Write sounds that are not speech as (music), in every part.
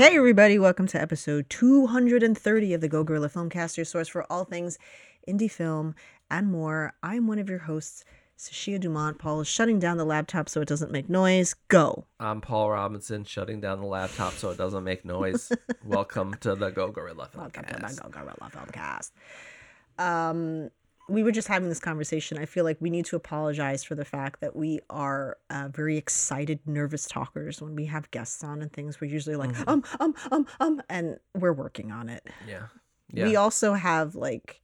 Hey, everybody, welcome to episode 230 of the Go Gorilla Filmcast, your source for all things indie film and more. I'm one of your hosts, Sashia Dumont. Paul is shutting down the laptop so it doesn't make noise. Go. I'm Paul Robinson, shutting down the laptop so it doesn't make noise. (laughs) Welcome to the Go Gorilla Welcome to the Go Gorilla Filmcast. Um, we were just having this conversation. I feel like we need to apologize for the fact that we are uh, very excited, nervous talkers when we have guests on and things. We're usually like, um, um, um, um, and we're working on it. Yeah. Yeah. We also have like,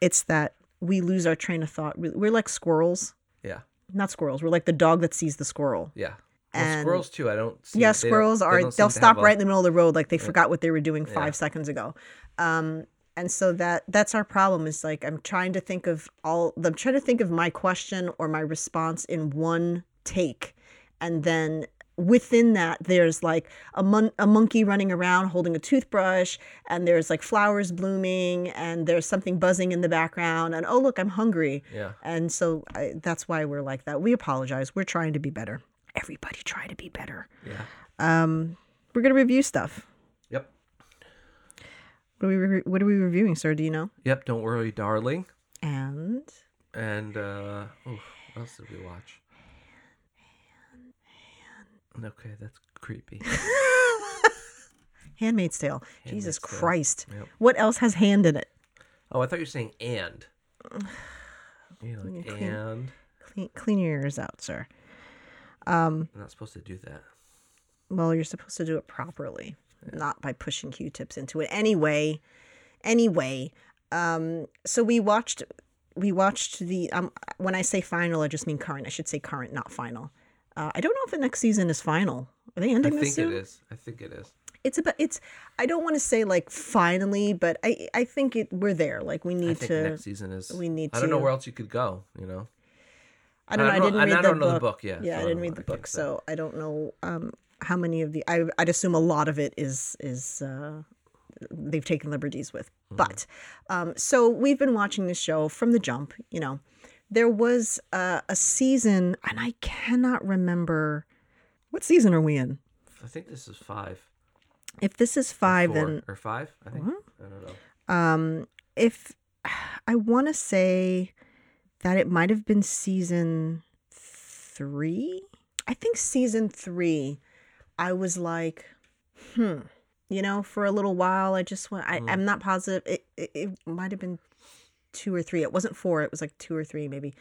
it's that we lose our train of thought. We- We're like squirrels, yeah. not squirrels. We're like the dog that sees the squirrel. Yeah. Well, And- squirrels too. I don't see. yeah, squirrels they are. don't They'll stop have a- right in the middle of the road, like they forgot what they were doing five Yeah. seconds ago. Um, and so that that's our problem. Is like I'm trying to think of all. I'm trying to think of my question or my response in one take, and then within that there's like a, mon- a monkey running around holding a toothbrush and there's like flowers blooming and there's something buzzing in the background and oh look i'm hungry Yeah. and so I, that's why we're like that we apologize we're trying to be better everybody try to be better Yeah. um, we're gonna review stuff. What are we re- What are we reviewing, sir? Do you know? Yep. Don't worry, darling. And And uh, oh, what else did we watch? And. Okay, that's creepy. (laughs) Handmaid's Tale. Jesus Tale. Christ! Yep. What else has hand in it? Oh, I thought you were saying and. (sighs) You like clean- and. Clean, clean your ears out, sir. I'm not supposed to do that. Well, you're supposed to do it properly, not by pushing Q-tips into it. Anyway, anyway, um, so we watched. We watched the. Um, when I say final, I just mean current. I should say current, not final. Uh, I don't know if the next season is final. Are they I ending this soon i think it is. I think it is. it's about it's i don't want to say like finally but i i think it we're there like we I need think to next season is. we need I don't know where else you could go. You know. i don't know i, I don't didn't know- read I the don't know book the book, yeah, yeah so i I didn't read the book so i don't know um how many of the i i'd assume a lot of it is is uh they've taken liberties with Mm-hmm. but um so we've been watching this show from the jump you know there was uh, a season and i cannot remember what season are we in I think this is five. if this is five Four, then or five. I think. I don't know. um if i want to say that it might have been season three i think season three i was like hmm you know for a little while i just went I, i'm not positive it, it, it might have been two or three it wasn't four it was like two or three maybe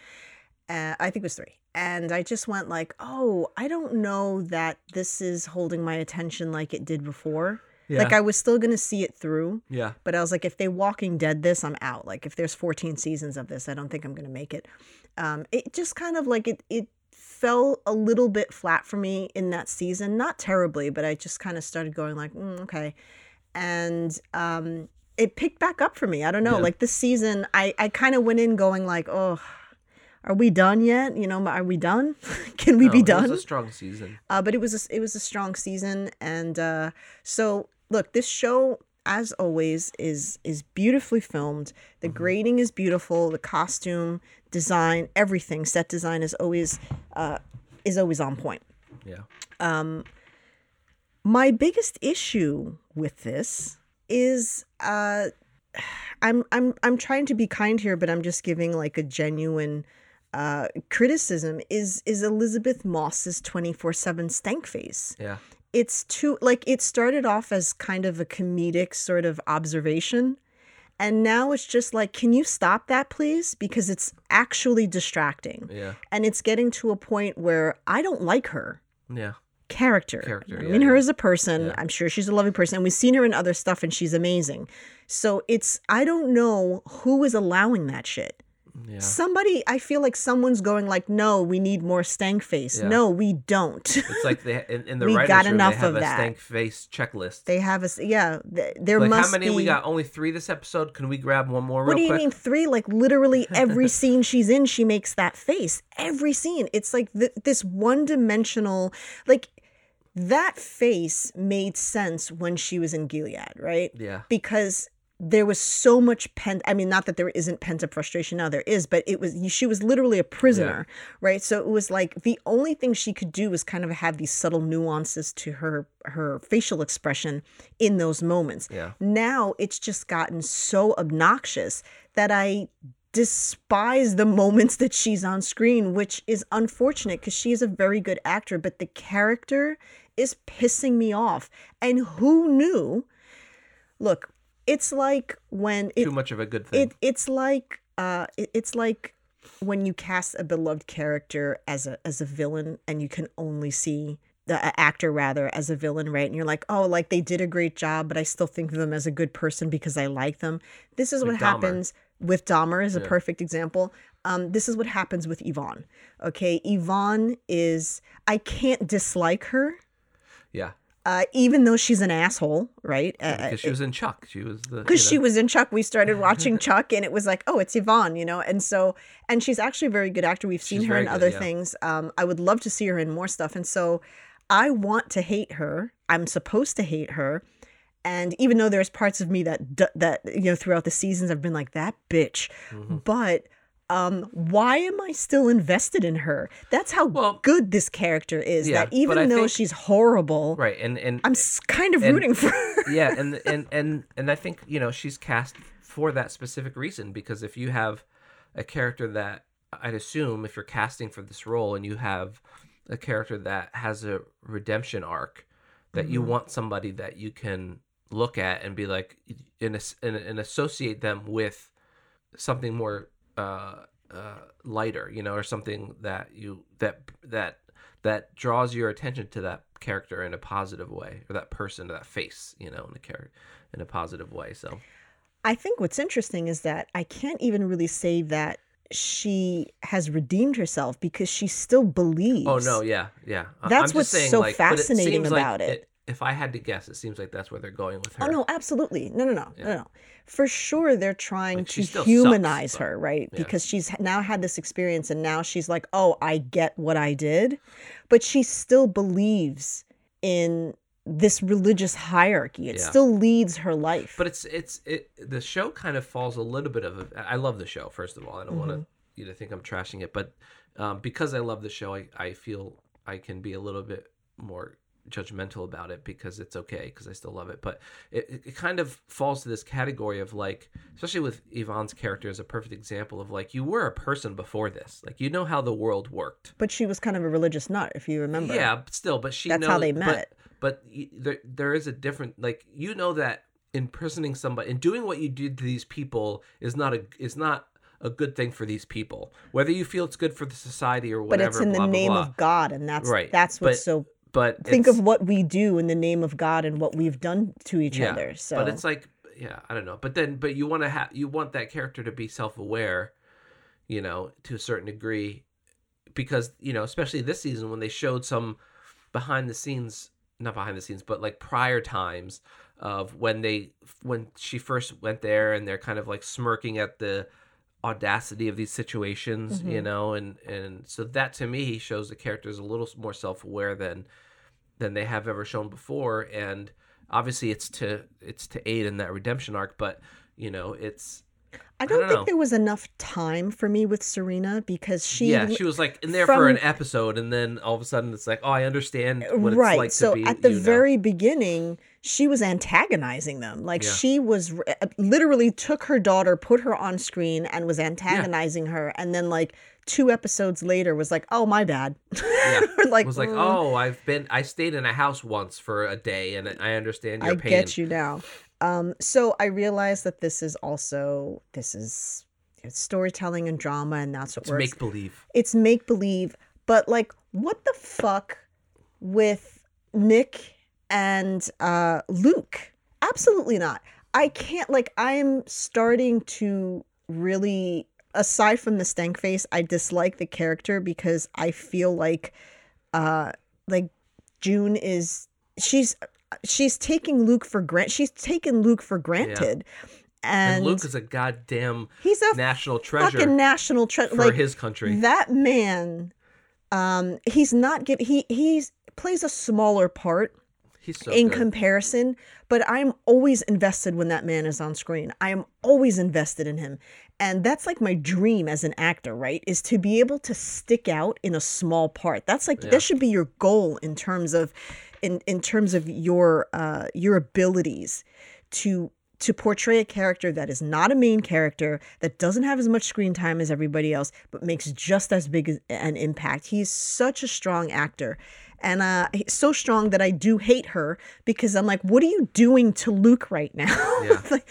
uh, i think it was three and i just went like oh i don't know that this is holding my attention like it did before like i was still gonna see it through Yeah. but I was like, if they Walking Dead this, I'm out. Like if there's 14 seasons of this, I don't think I'm gonna make it. Um, it just kind of like it it fell a little bit flat for me in that season. Not terribly, but I just kind of started going like, mm, okay, and um, it picked back up for me. I don't know. Yeah. Like this season, I I kind of went in going like, oh. Are we done yet? You know, are we done? (laughs) Can we No, be It done? was a strong season. uh, but it was a, it was a strong season, and uh, so look, this show, as always, is is beautifully filmed. The grading is beautiful. The costume design, everything, set design is always uh, is always on point. Yeah. My biggest issue with this is uh, I'm I'm I'm trying to be kind here, but I'm just giving like a genuine uh, criticism. Is is Elisabeth Moss's twenty four seven stank face? Yeah. it's too like it started off as kind of a comedic sort of observation and now it's just like can you stop that please because it's actually distracting Yeah. and it's getting to a point where i don't like her Yeah. character Character, i yeah, mean her yeah. as a person Yeah. i'm sure she's a lovely person and we've seen her in other stuff and she's amazing so it's i don't know who is allowing that shit Yeah. somebody i feel like someone's going like no we need more stank face Yeah. no we don't It's like they in, in (laughs) the We writers' got room, enough they have of a that. stank face checklist. They have a yeah. th- There like must how many be. we got? Only three this episode. Can we grab one more? what do you quick? mean three? Like literally (laughs) every scene she's in, she makes that face. Every scene, it's like th- this one-dimensional. Like that face made sense when she was in Gilead, right? Yeah. Because there was so much pent I mean not that there isn't pent up frustration now there is but it was she was literally a prisoner right so it was like the only thing she could do was kind of have these subtle nuances to her her facial expression in those moments Yeah. now it's just gotten so obnoxious that I despise the moments that she's on screen, which is unfortunate because she is a very good actor, but the character is pissing me off. And who knew? Look, it's like when it, Too much of a good thing. it it's like uh it, it's like when you cast a beloved character as a as a villain and you can only see the actor rather as a villain right and you're like oh like they did a great job but i still think of them as a good person because i like them this is Like what Dahmer. happens with dahmer is a Yeah. perfect example um this is what happens with yvonne okay yvonne is i can't dislike her yeah. Uh even though she's an asshole right uh, Because she was in Chuck. She was the. because you she was in Chuck. We started (laughs) watching Chuck, and it was like, oh, it's Yvonne, you know. And so, and she's actually a very good actor. We've seen She's her in good, other yeah. things. Um, I would love to see her in more stuff. And so, I want to hate her. I'm supposed to hate her. And even though there's parts of me that that you know throughout the seasons I've been like that bitch, Mhm. but um, why am I still invested in her? That's how Well- good this character is. Yeah, that even though think- she's horrible, Right, and and I'm kind of and- rooting for her. (laughs) yeah, and and and and I think you know she's cast for that specific reason because if you have a character that I'd assume if you're casting for this role and you have a character that has a redemption arc that you Mhm. want somebody that you can look at and be like and, and, and associate them with something more uh, uh, lighter, you know, or something that you that that that draws your attention to that character in a positive way, or that person, or that face, you know, in a character in a positive way. So I think what's interesting is that I can't even really say that she has redeemed herself because she still believes. Oh no, yeah, yeah. That's what's saying, so like, it fascinating about it. If I had to guess, it seems like that's where they're going with her. Oh no, absolutely. No, no, no, Yeah. no, no. For sure, they're trying Like, to sucks, humanize but- her, right? yeah. Because she's now had this experience, and now she's like, "Oh, I get what I did," but she still believes in this religious hierarchy. It Yeah. still leads her life. But it's it's it. The show kind of falls a little bit of. A, I love the show. First of all, I don't want Mm-hmm. to you to think I'm trashing it, but um, because I love the show, I I feel I can be a little bit more judgmental about it because it's okay because I still love it. But it, it- kind of falls to this category of like, especially with Yvonne's character as a perfect example of like you were a person before this, like you know how the world worked. but she was kind of a religious nut, if you remember. Yeah, but still, but she That's knows, how they met. But, y there, there is a different like you know that imprisoning somebody and doing what you did to these people is not a is not a good thing for these people. Whether you feel it's good for the society or whatever. But it's in the blah, blah, name blah. of God, and that's Right, that's what's but so But think of what we do in the name of God and what we've done to each yeah, other. So But it's like yeah, I don't know. But then but you want to have you want that character to be self aware, you know, to a certain degree, because you know, especially this season when they showed some behind the scenes not behind the scenes but like prior times of when they when she first went there and they're kind of like smirking at the audacity of these situations you Mhm. know and and so that to me shows the character is a little more self-aware than than they have ever shown before and obviously it's to it's to aid in that redemption arc but you know it's I don't, don't think know. there was enough time for me with Serena because she yeah she was like in there for an episode and then all of a sudden it's like oh i understand what right. it's like so to be at the very beginning, she was antagonizing them. Like Yeah. she was uh, literally took her daughter, put her on screen, and was antagonizing her, and then like two episodes later was like, "Oh, my bad." Yeah. (laughs) like was like, "Mm, oh, I've been, I stayed in a house once for a day, and I understand your I pain. I get you now. Um, so I realized that this is also this is it's storytelling and drama, and that's what It's works. make believe. it's make believe, but like, what the fuck with Nick and uh, Luke? Absolutely not. I can't. Like, I'm starting to really, aside from the stank face, I dislike the character because I feel like, uh, like June is she's she's taking Luke for grant. She's taken Luke for granted, And, and, Luke is a goddamn he's a national treasure fucking national treasure. for Like his country. that man, um, he's not give he he's plays a smaller part so in good. comparison, but I'm always invested when that man is on screen. I am always invested in him. And that's like my dream as an actor, right? Is to be able to stick out in a small part. That's like Yeah. that should be your goal in terms of in in terms of your uh your abilities to to portray a character that is not a main character that doesn't have as much screen time as everybody else but makes just as big an impact he's such a strong actor and uh so strong that i do hate her because i'm like what are you doing to luke right now? Yeah. (laughs) like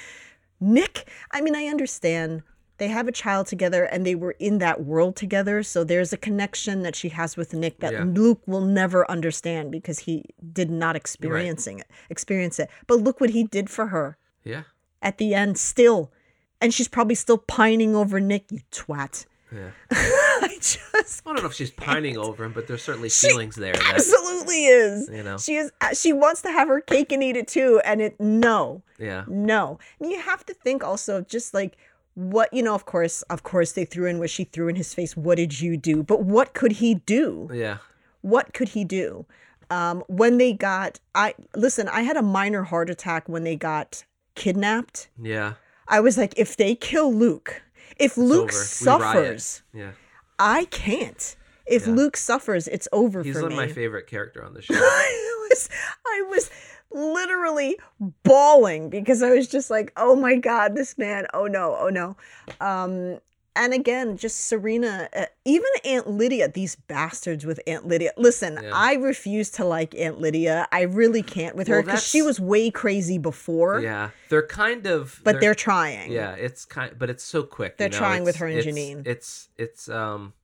nick i mean i understand they have a child together and they were in that world together. So there's a connection that she has with nick that Yeah. luke will never understand because he did not experiencing it experience it. But look what he did for her. Yeah, at the end still and she's probably still pining over nick you twat yeah. (laughs) i just I don't know if she's pining over him, but there's certainly She feelings there that absolutely is. you know. she is uh, she wants to have her cake and eat it too and it no. Yeah, no. And you have to think also just like what you know of course of course they threw in what she threw in his face. What did you do? But what could he do? Yeah, what could he do? Um when they got i listen i had a minor heart attack when they got kidnapped. Yeah. I was like, if they kill Luke, if Luke over. We riot. suffers, Yeah, I can't. If Yeah. Luke suffers, it's over he's for me. of my favorite character on the (laughs) show. I was, I was literally bawling because I was just like, oh my god, this man, oh no, oh no. Um, and again, just Serena, uh, even Aunt Lydia, these bastards with Aunt Lydia. Listen, Yeah. I refuse to like Aunt Lydia. I really can't with her because she was way crazy before. yeah, they're kind of, But they're, trying. yeah, it's kind, but it's so quick. They're you know? trying with her and it's- Janine. It's it's um,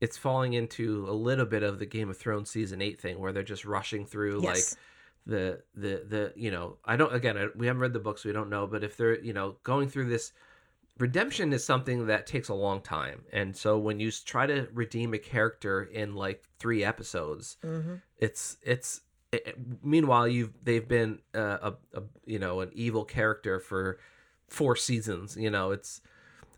it's falling into a little bit of the Game of Thrones season eight thing where they're just rushing through like the the the you know I don't again I, we haven't read the books we don't know but if they're you know going through this redemption is something that takes a long time. And so when you try to redeem a character in like three episodes hmm it's it's it, it- meanwhile you've they've been uh, a, a you know an evil character for four seasons you know? It's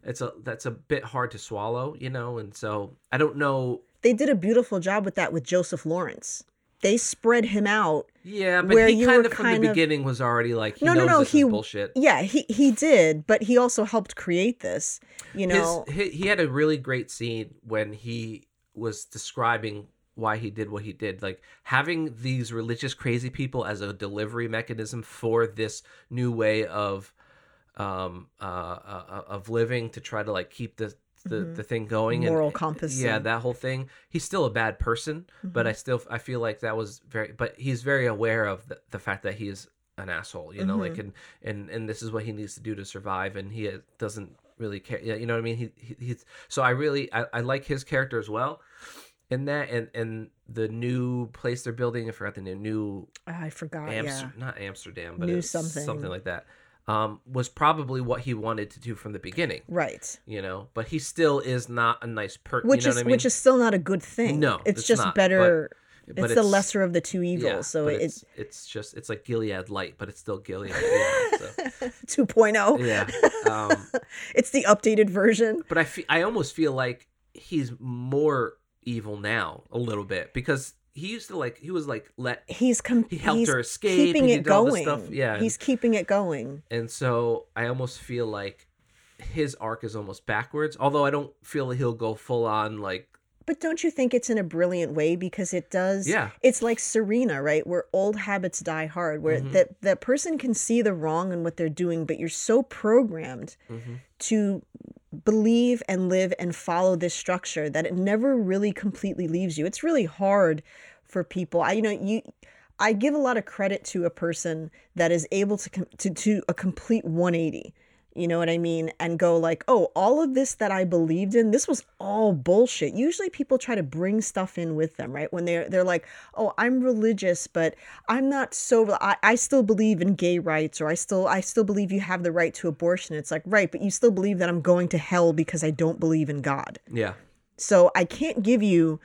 it's a that's a bit hard to swallow you know? And so i don't know they did a beautiful job with that with Joseph Lawrence. They spread him out. yeah but Where he kind of from kind the of- beginning was already like he No, no, no, he- bullshit Yeah, he he did, but he also helped create this. You know, his, he, he had a really great scene when he was describing why he did what he did like having these religious crazy people as a delivery mechanism for this new way of um uh, uh of living to try to like keep the the, Mhm. the thing going moral and compass. yeah and- that whole thing he's still a bad person but Mhm. i still i feel like that was very but he's very aware of the, the fact that he's an asshole you know like Mhm. and and and this is what he needs to do to survive and he uh, doesn't really care yeah, you know what i mean he, he he's so i really I, I like his character as well in that and and the new place they're building i forgot the name new I forgot. Amster- yeah, not amsterdam but New something. something like that um was probably what he wanted to do from the beginning right. you know but he still is not a nice person Which you know is what I mean? which is still not a good thing. No, it's, it's just not, better. But it's, the lesser of the two evils. yeah, so it, it's it's just it's like Gilead light, but it's still Gilead. Know, so, (laughs) 2.0. yeah, um, (laughs) It's the updated version. but I fe- I almost feel like he's more evil now a little bit because he used to like he was like let He's com- he helped he's her escape. keeping he it did all this going. stuff. Yeah, he's keeping it going. and so I almost feel like his arc is almost backwards. Although I don't feel he'll go full on like But don't you think it's in a brilliant way because it does? yeah It's like Serena, right? Where old habits die hard, where Mhm. that that person can see the wrong in what they're doing, but you're so programmed hmm to believe and live and follow this structure that it never really completely leaves you. It's really hard for people. I you know you I give a lot of credit to a person that is able to com- to to a complete 180. You know what I mean? And go like, "Oh, all of this that I believed in, this was all bullshit." Usually people try to bring stuff in with them, right? When they're they're like, "Oh, I'm religious, but I'm not so I, I still believe in gay rights or I still I still believe you have the right to abortion." It's like, "Right, but you still believe that I'm going to hell because I don't believe in God." yeah So I can't give you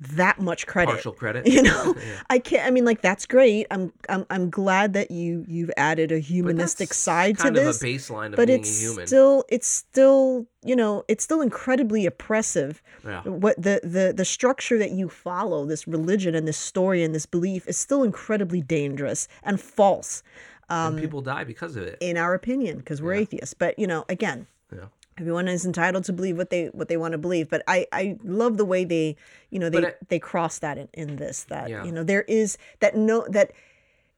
that much credit. Partial credit. You know, (laughs) Yeah. I can't. I mean, like that's great. I'm I'm I'm glad that you you've added a humanistic side to kind this. of a baseline of but being it's a human. still it's still you know it's still incredibly oppressive yeah. what the the the structure that you follow this religion and this story and this belief is still incredibly dangerous and false um and people die because of it. in our opinion because we're Yeah. atheists but you know again Yeah. Everyone is entitled to believe what they what they want to believe but i i love the way they you know they it- they cross that in, in this that Yeah. you know there is that no that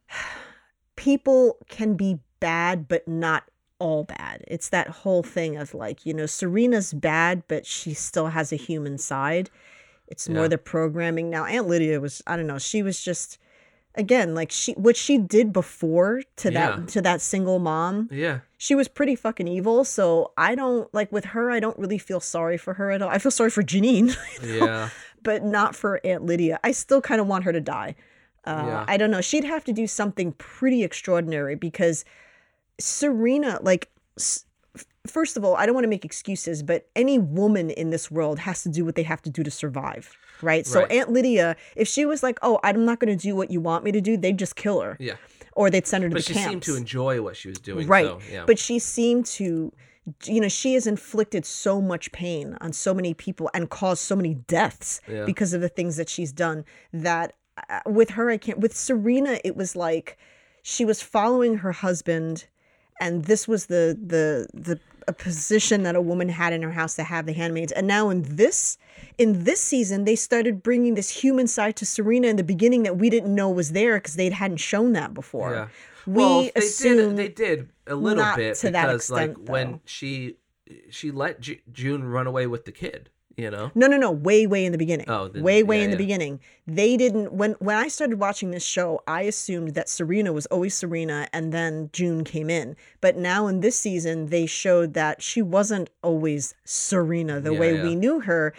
(sighs) people can be bad but not all bad it's that whole thing of like you know serena's bad but she still has a human side it's more Yeah. the programming now aunt lydia was i don't know she was just again like she what she did before to Yeah. that to that single mom Yeah. she was pretty fucking evil. So I don't like with her. I don't really feel sorry for her at all. I feel sorry for Janine, (laughs) Yeah. but not for Aunt Lydia. I still kind of want her to die. Uh, Yeah. I don't know. She'd have to do something pretty extraordinary because Serena, like, s- first of all, I don't want to make excuses, but any woman in this world has to do what they have to do to survive. Right. So Aunt Lydia, if she was like, "Oh, I'm not going to do what you want me to do," they'd just kill her, Yeah. or they'd send her to But the she camps. seemed to enjoy what she was doing. Right. So, yeah. But she seemed to, you know, she has inflicted so much pain on so many people and caused so many deaths Yeah. because of the things that she's done that uh, with her, I can't. With Serena, it was like she was following her husband and this was the the the a position that a woman had in her house to have the handmaids and now in this in this season they started bringing this human side to serena in the beginning that we didn't know was there because they hadn't shown that before Yeah. we well, they assumed did. They did a little bit to that because, like, extent, when she she let Ju- June run away with the kid. You know. No, no, no. Way, way in the beginning. Oh, then- way, way yeah, in the beginning. They didn't. When when I started watching this show, I assumed that Serena was always Serena, and then June came in. But now in this season, they showed that she wasn't always Serena the Yeah, way yeah. we knew her.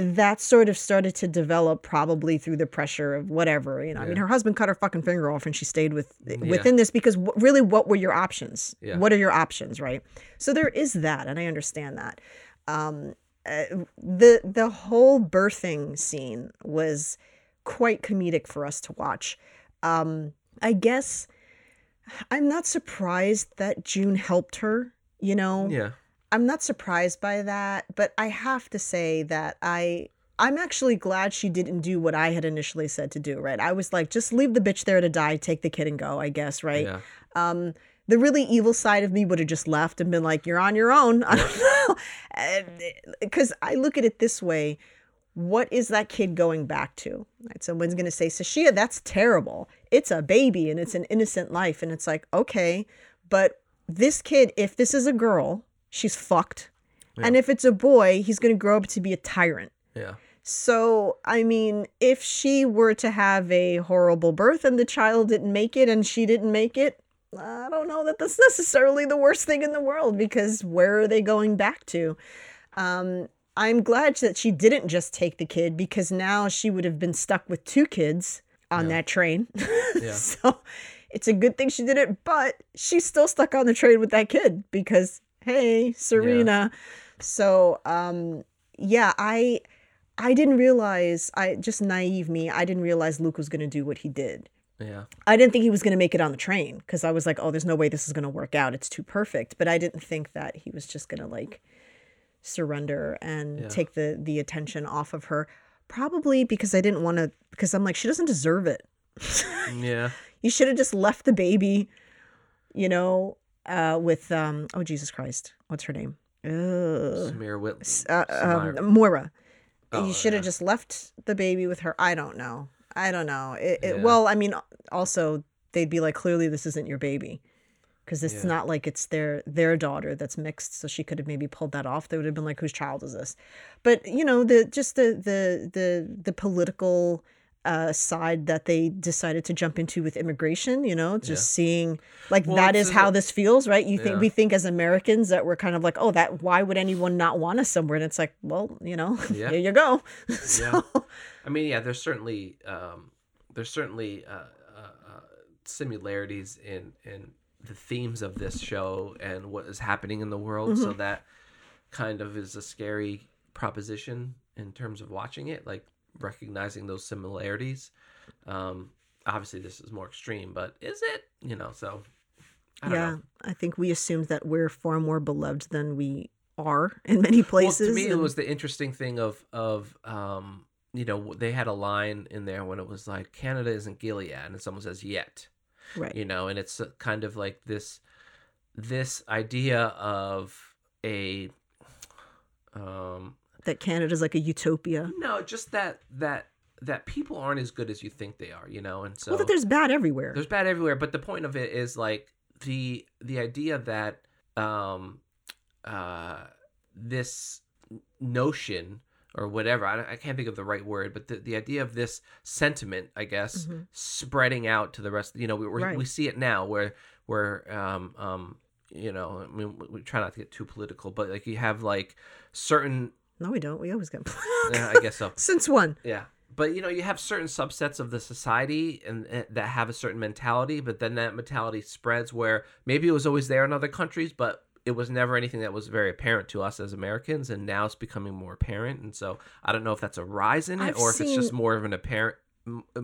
That sort of started to develop probably through the pressure of whatever. You know, I mean, her husband cut her fucking finger off, and she stayed with Yeah. within this because w- really, what were your options? Yeah. What are your options, right? So there is that, and I understand that. Um, uh, the the whole birthing scene was quite comedic for us to watch. Um, I guess I'm not surprised that June helped her. You know, Yeah. I'm not surprised by that, but I have to say that I I'm actually glad she didn't do what I had initially said to do, right? I was like, just leave the bitch there to die, take the kid and go, I guess, right? Yeah. Um the really evil side of me would have just left and been like, "You're on your own." (laughs) I don't know, because eh, I look at it this way: What is that kid going back to? Right? Someone's going to say, "Sashia, that's terrible. It's a baby and it's an innocent life." And it's like, okay, but this kid, if this is a girl, she's fucked, and if it's a boy, he's going to grow up to be a tyrant. Yeah. So, I mean, if she were to have a horrible birth and the child didn't make it and she didn't make it, I don't know that that's necessarily the worst thing in the world because where are they going back to? Um, I'm glad that she didn't just take the kid because now she would have been stuck with two kids on Yeah. that train. (laughs) Yeah. so it's a good thing she did it, but she's still stuck on the train with that kid because, hey, Serena. Yeah. So, um, yeah, I. I didn't realize I just naive me. I didn't realize Luke was going to do what he did. Yeah. I didn't think he was going to make it on the train because I was like, oh, there's no way this is going to work out. It's too perfect. But I didn't think that he was just going to like surrender and Yeah. take the the attention off of her. Probably because I didn't want to because I'm like she doesn't deserve it. (laughs) Yeah. You should have just left the baby, you know, uh with um oh Jesus Christ. What's her name? Ugh. Samir Whit. Uh, um, Moira. Oh, you should have yeah. just left the baby with her. I don't know. I don't know. It, it, Yeah. Well, I mean, also they'd be like, clearly this isn't your baby, because it's Yeah. not like it's their their daughter that's mixed. So she could have maybe pulled that off. They would have been like, whose child is this? But you know, the just the the the the political uh, side that they decided to jump into with immigration. You know, just seeing like Well, that it's a- how this feels, right? You think Yeah. we think as Americans that we're kind of like, oh, that why would anyone not want us somewhere? And it's like, well, you know, (laughs) Yeah. here you go. (laughs) Yeah. so, I mean, yeah, there's certainly um, there's certainly uh, uh, uh, similarities in in the themes of this show and what is happening in the world. So that kind of is a scary proposition in terms of watching it. Like recognizing those similarities. Um, obviously, this is more extreme, but is it? You know, so I don't yeah, know. I think we assumed that we're far more beloved than we are in many places. Well, to me, it was the interesting thing of of um, you know they had a line in there when it was like Canada isn't Gilead, and someone says yet, right. you know, and it's kind of like this this idea of a um that Canada's like a utopia. no just that that that people aren't as good as you think they are you know and so well, that there's bad everywhere. there's bad everywhere but the point of it is like the the idea that um uh this notion or whatever I, I can't think of the right word but the, the idea of this sentiment i guess Mhm. spreading out to the rest you know we, Right. we see it now where where um um you know i mean we- we try not to get too political but like you have like certain No, we don't. We always get. (laughs) yeah, i guess so (laughs) Since when? yeah. But you know, you have certain subsets of the society and, and that have a certain mentality, but then that mentality spreads where maybe it was always there in other countries, but it was never anything that was very apparent to us as Americans, and now it's becoming more apparent. And so I don't know if that's a rise in it I've or if it's just more of an apparent,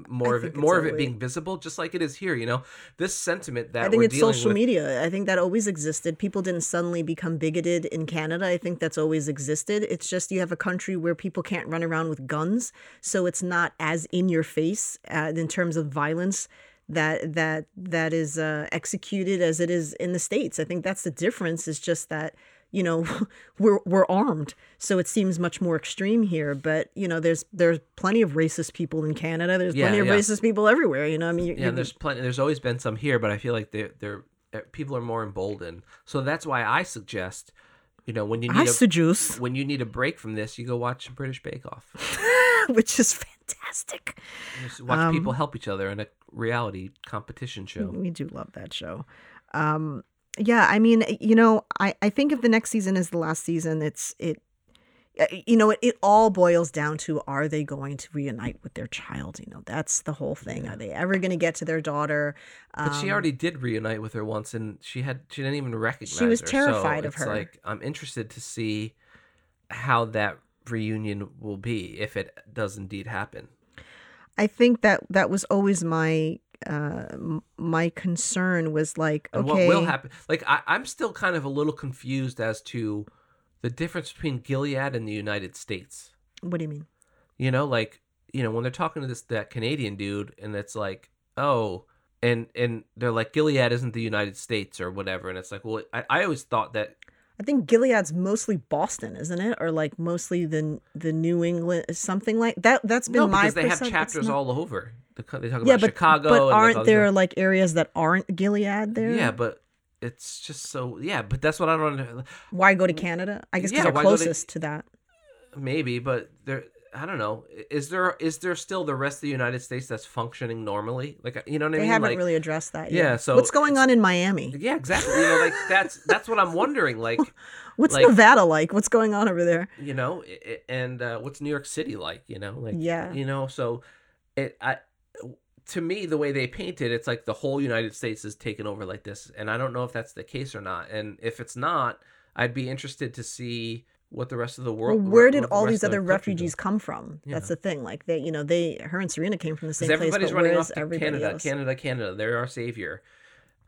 more of it, more of it being visible, just like it is here. You know, this sentiment that I think it's social with. media. I think that always existed. People didn't suddenly become bigoted in Canada. I think that's always existed. It's just you have a country where people can't run around with guns, so it's not as in your face uh, in terms of violence that that that is uh, executed as it is in the states. I think that's the difference. Is just that you know (laughs) we're we're armed, so it seems much more extreme here. But you know, there's there's plenty of racist people in Canada. There's Yeah, plenty of yeah. racist people everywhere. You know, I mean, you, Yeah, and there's plenty. There's always been some here, but I feel like they're they're uh, people are more emboldened. So that's why I suggest, you know, when you need a, seduce. when you need a break from this, you go watch British Bake Off. (laughs) which is fantastic. Watch Um, people help each other in a reality competition show. We do love that show. Um, yeah, I mean, you know, I, I think if the next season is the last season, it's it, you know, it, it all boils down to are they going to reunite with their child? You know, that's the whole thing. Are they ever going to get to their daughter? But she Um, already did reunite with her once, and she had she didn't even recognize. She was her. terrified so of it's her. Like I'm interested to see how that reunion will be if it does indeed happen. I think that that was always my uh my concern was like And okay what will happen? Like I, I'm still kind of a little confused as to the difference between Gilead and the United States. what do you mean You know, like you know when they're talking to this that Canadian dude, and it's like, oh, and and they're like Gilead isn't the United States or whatever, and it's like, well, I, I always thought that I think Gilead's mostly Boston, isn't it? Or like mostly the the New England something like that. That's been no, my because they have chapters not- all over. The They talk about yeah, but Chicago, but aren't these there like areas that aren't Gilead there? Yeah, but it's just so yeah. But that's what I don't why go to Canada? I guess Yeah, because they're go to- closest to that. maybe, but there. I don't know. Is there is there still the rest of the United States that's functioning normally? Like you know what I They mean? haven't like, really addressed that. Yet. Yeah, so what's going on in Miami? Yeah, exactly. You know, like that's that's what I'm wondering. Like (laughs) What's like- Nevada like? What's going on over there? you know, and uh, what's New York City like? You know, like Yeah. you know. So it I to me the way they paint it, it's like the whole United States is taken over like this, and I don't know if that's the case or not. And if it's not, I'd be interested to see what the rest of the Well, world. where did all rest these the other refugees come from? That's the thing. Like they, you know, they her and Serena came from the same Because place, everybody's running off to everybody Canada, else? Canada, Canada. They're our savior.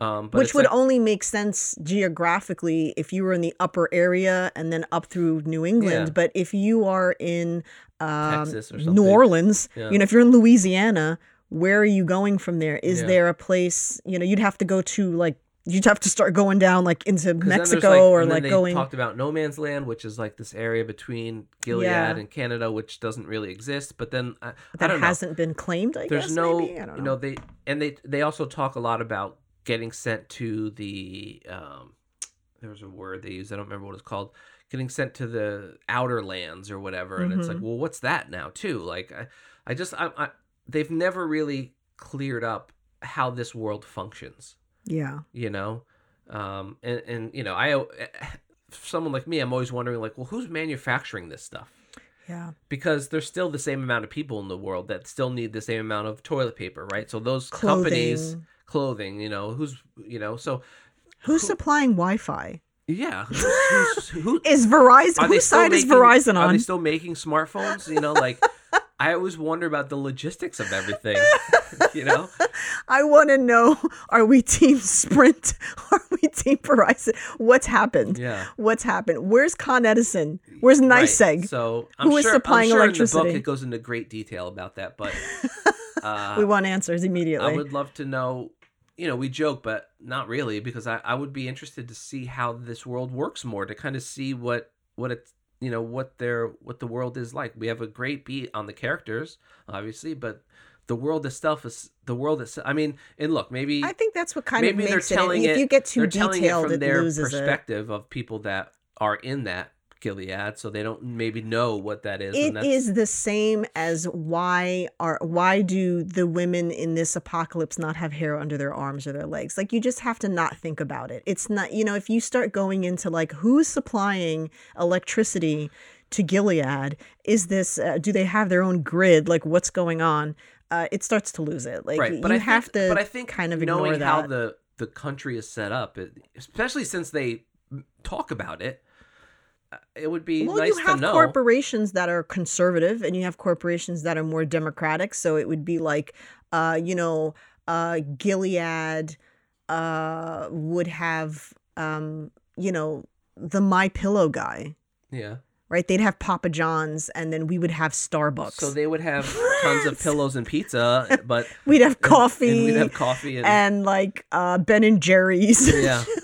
Um, but Which would like- only make sense geographically if you were in the upper area and then up through New England. Yeah. But if you are in um, Texas or New. Orleans, Yeah. you know, if you're in Louisiana, where are you going from there? Is Yeah. there a place? You know, you'd have to go to like you'd have to start going down like into Mexico or and then like they going. talked about no man's land, which is like this area between Gilead Yeah. and Canada, which doesn't really exist. But then I, I that know. hasn't been claimed. I there's guess no maybe? I don't you know. know they and they they also talk a lot about getting sent to the um there was a word they used i don't remember what it's called getting sent to the outer lands or whatever and it's like Mm-hmm. well what's that now too like i i just i, I they've never really cleared up how this world functions Yeah. you know um and and you know i someone like me i'm always wondering like well who's manufacturing this stuff Yeah. because there's still the same amount of people in the world that still need the same amount of toilet paper, right? So those Clothing. companies, clothing, you know, who's, you know, so Who's supplying Wi-Fi? yeah, (laughs) who's, who's, who Is Verizon? Whose side is making- Verizon Are they still making smartphones? You know, like (laughs) I always wonder about the logistics of everything. (laughs) you know, I want to know: Are we team Sprint? (laughs) Are we team Verizon? What's happened? yeah. What's happened? Where's Con Edison? Where's Right. NYSEG? So I'm Who is sure, supplying I'm sure In electricity? the book, it goes into great detail about that, but (laughs) uh, we want answers immediately. I would love to know. You know, we joke, but not really, because I, I would be interested to see how this world works more, to kind of see what what it's you know what their what the world is like. We have a great beat on the characters, obviously, but the world itself is the world itself. I mean, and look, maybe I think that's what kind maybe of they're makes it. If you get too detailed, it from it their loses it. perspective of people that are in that Gilead, so they don't maybe know what that is. It is the same as why are why do the women in this apocalypse not have hair under their arms or their legs? Like you just have to not think about it. It's not you know if you start going into like who's supplying electricity to Gilead? Is this uh, do they have their own grid? Like what's going on? Uh, it starts to lose it. Like right, but you I have think, to But I think kind of knowing ignore how the the country is set up, especially since they talk about it, it would be Well, nice you have corporations that are conservative and you have corporations that are more democratic. So it would be like, uh, you know, uh, Gilead uh, would have, um, you know, the My Pillow guy, yeah, right? They'd have Papa John's, and then we would have Starbucks. so they would have (laughs) tons of pillows and pizza, but (laughs) we'd have coffee and and, we'd have coffee and, like uh, Ben and Jerry's. Yeah. (laughs)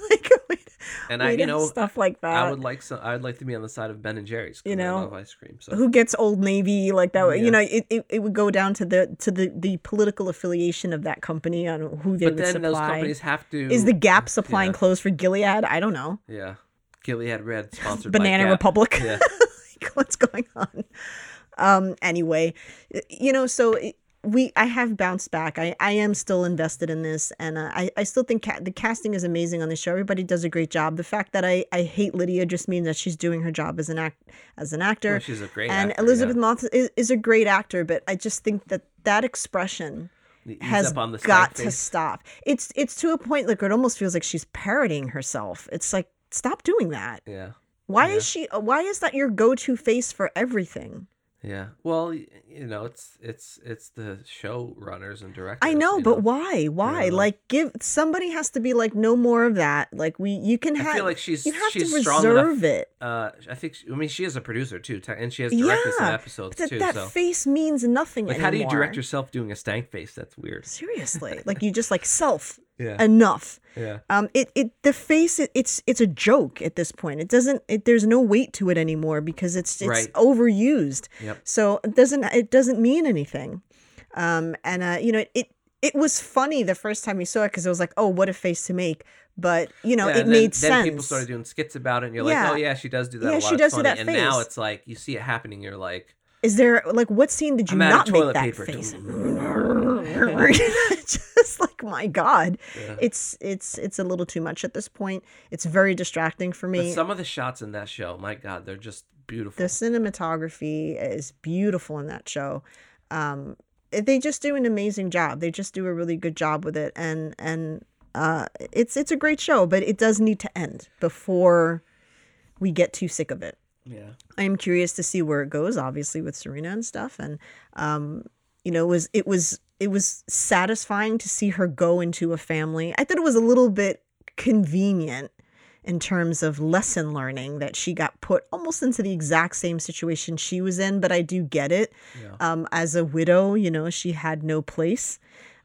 and I, you know, stuff like that. I would like some. I'd like to be on the side of Ben and Jerry's. You I know, love ice cream. So who gets Old Navy like that. Yeah. You know, it, it, it would go down to the to the the political affiliation of that company on who they but would then supply. those companies have to. Is the Gap supplying Yeah. clothes for Gilead? I don't know. yeah, Gilead Red sponsored Banana. Republic. Yeah. (laughs) like, what's going on? Um. Anyway, you know, so. It, we I have bounced back. I, I am still invested in this, and uh, I I still think ca- the casting is amazing on the show. Everybody does a great job. The fact that I, I hate Lydia just means that she's doing her job as an act as an actor. Oh, she's a great and actor, Elisabeth yeah. Moss is, is a great actor, but I just think that that expression has up on the got to stop. It's it's to a point like it almost feels like she's parodying herself. It's like stop doing that. Yeah. Why Yeah. is she? Why is that your go-to face for everything? Yeah. Well, you know, it's it's it's the showrunners and directors. I know, but why? Why? Yeah. Like, give somebody has to be like, no more of that. Like, we you can have I feel like she's you have she's to reserve it. Uh, I think she, I mean she is a producer too, and she has directed some episodes That, too. that so face means nothing like, anymore. how do you direct yourself doing a stank face? That's weird. Seriously, (laughs) like you just like self Yeah. enough. Yeah. Um, it, it the face it, it's it's a joke at this point. It doesn't it, there's no weight to it anymore because it's it's Right. overused. Yep. So it doesn't it doesn't mean anything. Um, and uh, you know it it was funny the first time you saw it because it was like, oh, what a face to make. But you know, Yeah, it and made then, sense. Then people started doing skits about it, and you're Yeah. like, oh yeah, she does do that. Yeah, she does do that And now it's like you see it happening, you're like, Is there like what scene did you I'm not make that face? (laughs) (laughs) Just like my God, Yeah. it's it's it's a little too much at this point. It's very distracting for But me. some of the shots in that show, my God, they're just beautiful. the cinematography is beautiful in that show um they just do an amazing job they just do a really good job with it and and uh it's it's a great show but it does need to end before we get too sick of it yeah. i am curious to see where it goes obviously with serena and stuff and um you know it was it was it was satisfying to see her go into a family i thought it was a little bit convenient in terms of lesson learning that she got put almost into the exact same situation she was in but i do get it Yeah. um, as a widow you know she had no place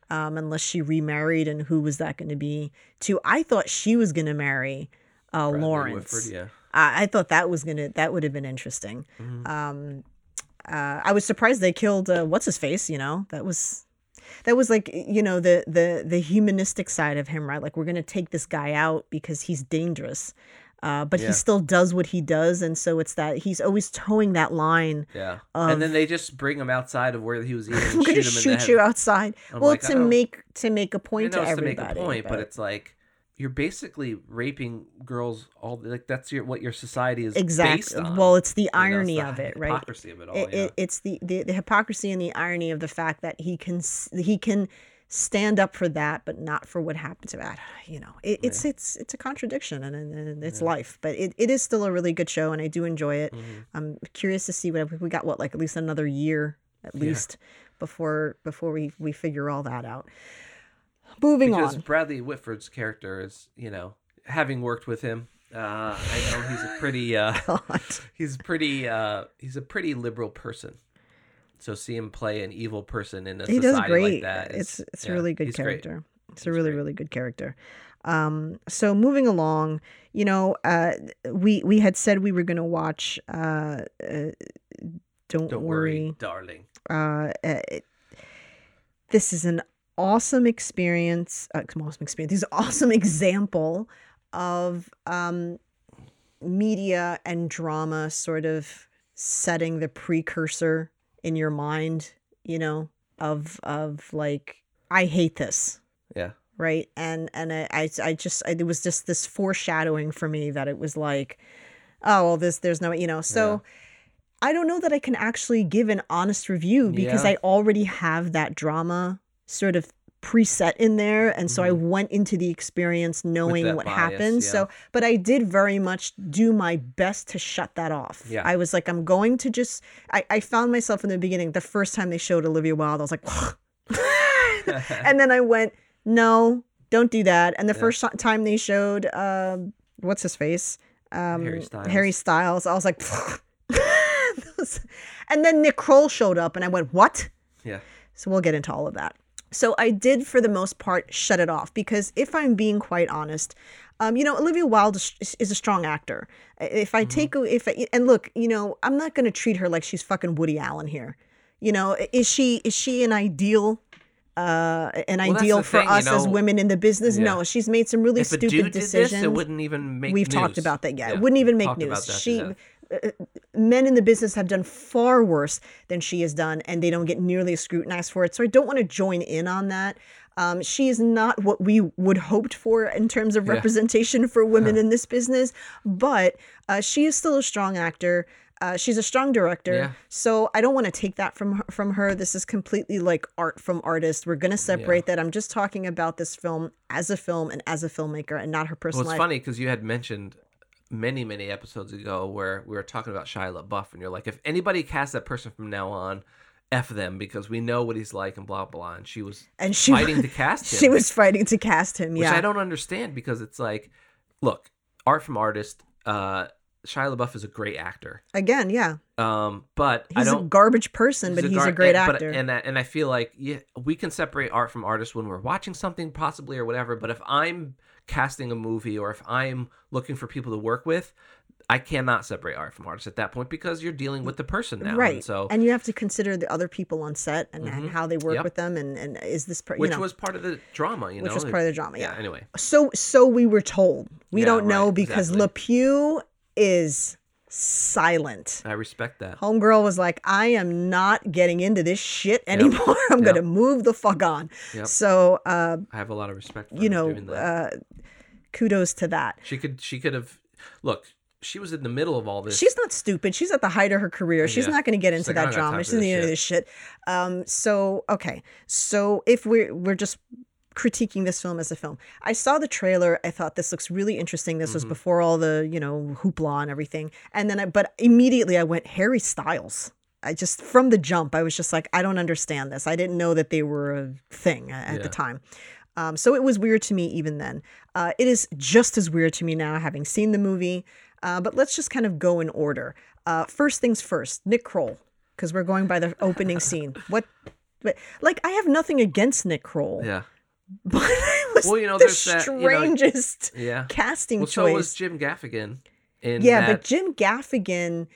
um, unless she remarried and who was that going to be to i thought she was going to marry uh, lawrence Whitford, yeah. I, I thought that was gonna that would have been interesting Mhm. um uh, I was surprised they killed uh, what's his face. You know, that was that was like you know the the the humanistic side of him, right? Like we're gonna take this guy out because he's dangerous, uh, but Yeah. he still does what he does, and so it's that he's always toeing that line. Yeah. Of, and then they just bring him outside of where he was eating I'm and (laughs) gonna shoot him in the shoot head. you outside. I'm well, like, to make to make a point know to it's to make a point, but it's like you're basically raping girls all like that's your what your society is based exactly. Well, it's the You know, it's irony the of it, right? Hypocrisy of it all. it, yeah. it, it's the, the the hypocrisy and the irony of the fact that he can he can stand up for that but not for what happened to that you know it, it's it's it's a contradiction and, and, it's life but it, it is still a really good show and i do enjoy it Mhm. i'm curious to see what we got what like at least another year at least before before we we figure all that out. Moving because on. Because Bradley Whitford's character is, you know, having worked with him, uh, I know he's a pretty, (laughs) uh, he's pretty, uh, he's a pretty liberal person. So see him play an evil person in a He society does great. like that. is- it's it's a yeah, really good he's great. character. It's a really great. really good character. Um, so moving along, you know, uh, we we had said we were going to watch. Uh, uh, don't, Don't worry, worry, darling. uh, uh, it- this is an awesome experience. Uh, awesome experience. This (laughs) awesome example of um, media and drama sort of setting the precursor in your mind. You know, of of like I hate this Yeah. right and and I, I i just I, it was just this foreshadowing for me that it was like oh well this there's no you know so i don't know that i can actually give an honest review because Yeah. i already have that drama sort of preset in there and so i went into the experience knowing Mm-hmm. what bias, happened yeah. so but i did very much do my best to shut that off Yeah. i was like i'm going to just i, I found myself in the beginning the first time they showed olivia wilde i was like (laughs) and then I went, no, don't do that. And the Yeah. first time they showed, um, what's his face? Um, Harry Styles. Harry Styles. I was like, (laughs) and then Nick Kroll showed up, and I went, what? Yeah. So we'll get into all of that. So I did, for the most part, shut it off because if I'm being quite honest, um, you know, Olivia Wilde is, is a strong actor. If Mm-hmm. I take, a if I, and look, you know, I'm not going to treat her like she's fucking Woody Allen here. You know, is she is she an ideal, uh, an Well, ideal for thing, you us as women in the business? yeah. No, she's made some really If stupid decisions. this, it wouldn't even make We've news. talked about that. Yeah, it wouldn't even make news. that She, death. Men in the business have done far worse than she has done, and they don't get nearly as scrutinized for it. So I don't want to join in on that. Um, she is not what we would hoped for in terms of Yeah. representation for women in this business, but uh, she is still a strong actor. Uh, she's a strong director, Yeah. so I don't want to take that from her, from her. This is completely like art from artist. We're gonna separate that. I'm just talking about this film as a film and as a filmmaker, and not her personal. Well, it's life. funny because you had mentioned many, many episodes ago where we were talking about Shia LaBeouf, and you're like, if anybody casts that person from now on, f them because we know what he's like and blah blah. Blah. And she was And she fighting to cast (laughs) him. She was fighting to cast him. which Yeah, I don't understand because it's like, look, art from artist. Uh, Shia LaBeouf is a great actor, again, yeah. um, but I He's a garbage person, but he's a gar- great and- but- actor. and I- and I feel like yeah, we can separate art from artist when we're watching something possibly or whatever. But if I'm casting a movie or if I'm looking for people to work with, I cannot separate art from artist at that point because you're dealing with the person now. right. And so, and you have to consider the other people on set and, and how they work Mm-hmm. Yep. with them, and, and is this, per- which know, was part of the drama, you which know, which was part of the drama. Yeah. Anyway, So, so we were told. We Yeah, don't know right, because exactly. LePew is silent. I respect that. Homegirl was like, I am not getting into this shit anymore. (laughs) I'm Yep. going to move the fuck on. Yep. So, uh, I have a lot of respect. For you know, uh, kudos to that. she could, she could have. Look, she was in the middle of all this. She's not stupid. She's at the height of her career. She's Yeah. not going to get into like, that drama. She's for not this into this shit. Um, so okay. So if we're we're just critiquing this film as a film, I saw the trailer. I thought this looks really interesting. This was Mm-hmm. before all the you know hoopla and everything. And then, I, but immediately I went Harry Styles. I just from the jump, I was just like, I don't understand this. I didn't know that they were a thing at Yeah. the time. Um, so it was weird to me even then. Uh, it is just as weird to me now, having seen the movie. Uh, but let's just kind of go in order. Uh, first things first, Nick Kroll, because we're going by the opening (laughs) scene. What, but, like, I have nothing against Nick Kroll, yeah, (laughs) but it was Well, you know, the there's that, you know- strangest yeah. casting Well, choice. so was Jim Gaffigan. In yeah, that, but Jim Gaffigan.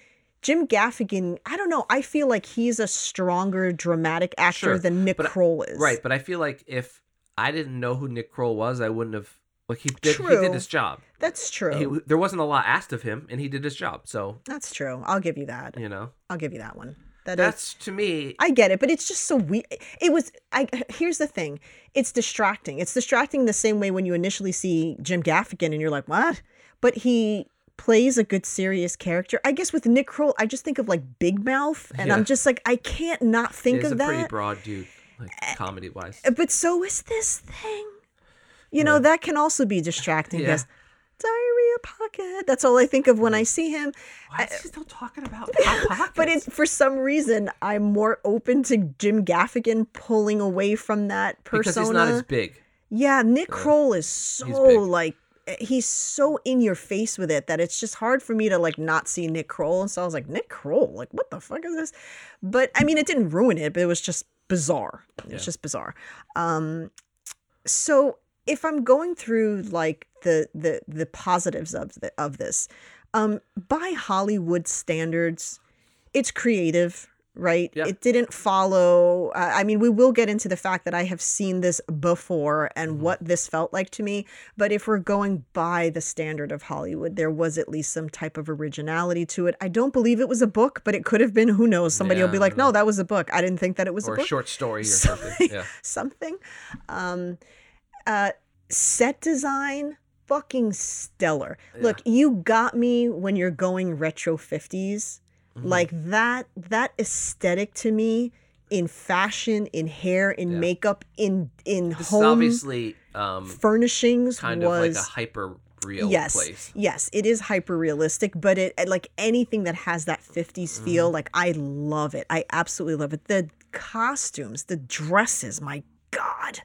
Jim Gaffigan, I don't know. I feel like he's a stronger dramatic actor Sure, than Nick but Kroll is. Right, but I feel like if I didn't know who Nick Kroll was, I wouldn't have. Like he did, he did his job. That's true. He, there wasn't a lot asked of him, and he did his job. So That's true. I'll give you that. you know, I'll give you that one. That is- that's to me. I get it, but it's just so weird. It was. I here's the thing. It's distracting. It's distracting the same way when you initially see Jim Gaffigan and you're like, what? But he plays a good serious character. I guess with Nick Kroll, I just think of like Big Mouth, and I'm just like, I can't not think He's of a pretty broad dude, like eh, comedy wise. But so is this thing. You know that can also be distracting Yeah. Diarrhea pocket. That's all I think of when I see him. Why is he still talking about (laughs) pockets? But it's for some reason I'm more open to Jim Gaffigan pulling away from that persona. because he's not as big. Yeah, Nick Kroll is so big. like he's so in your face with it that it's just hard for me to like not see Nick Kroll. And so I was like, Nick Kroll, like what the fuck is this? But I mean, it didn't ruin it, but it was just bizarre. It's Yeah. just bizarre. Um, so if I'm going through like the the the positives of the, of this, um, by Hollywood standards, it's creative, right? Yeah. It didn't follow. Uh, I mean, we will get into the fact that I have seen this before and Mm-hmm. what this felt like to me. But if we're going by the standard of Hollywood, there was at least some type of originality to it. I don't believe it was a book, but it could have been. Who knows? Somebody will be like, "No, that was a book. I didn't think that it was or a a book." short story or (laughs) Something. something. Yeah. something. Um, uh, set design, fucking stellar. Look, you got me when you're going retro 50s. Mm-hmm. Like that, that aesthetic to me in fashion, in hair, in Yeah. makeup, in in This home obviously um, furnishings kind was of like a hyper real yes place. yes it is hyper realistic but it like anything that has that 50s Mm-hmm. feel like i love it i absolutely love it the costumes the dresses my god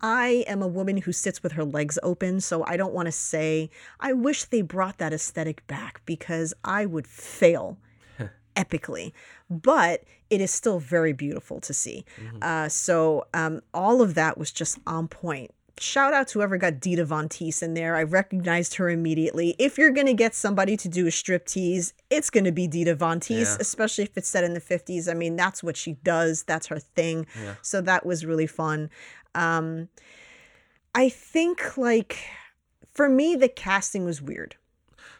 I am a woman who sits with her legs open, so I don't want to say I wish they brought that aesthetic back because I would fail (laughs) epically. But it is still very beautiful to see. Uh, so um, all of that was just on point. Shout out to whoever got Dita Von Teese in there. I recognized her immediately. If you're gonna get somebody to do a strip tease, it's gonna be Dita Von Teese, Yeah. especially if it's set in the 50s. I mean, that's what she does. That's her thing. Yeah. So that was really fun. Um, I think like for me, the casting was weird.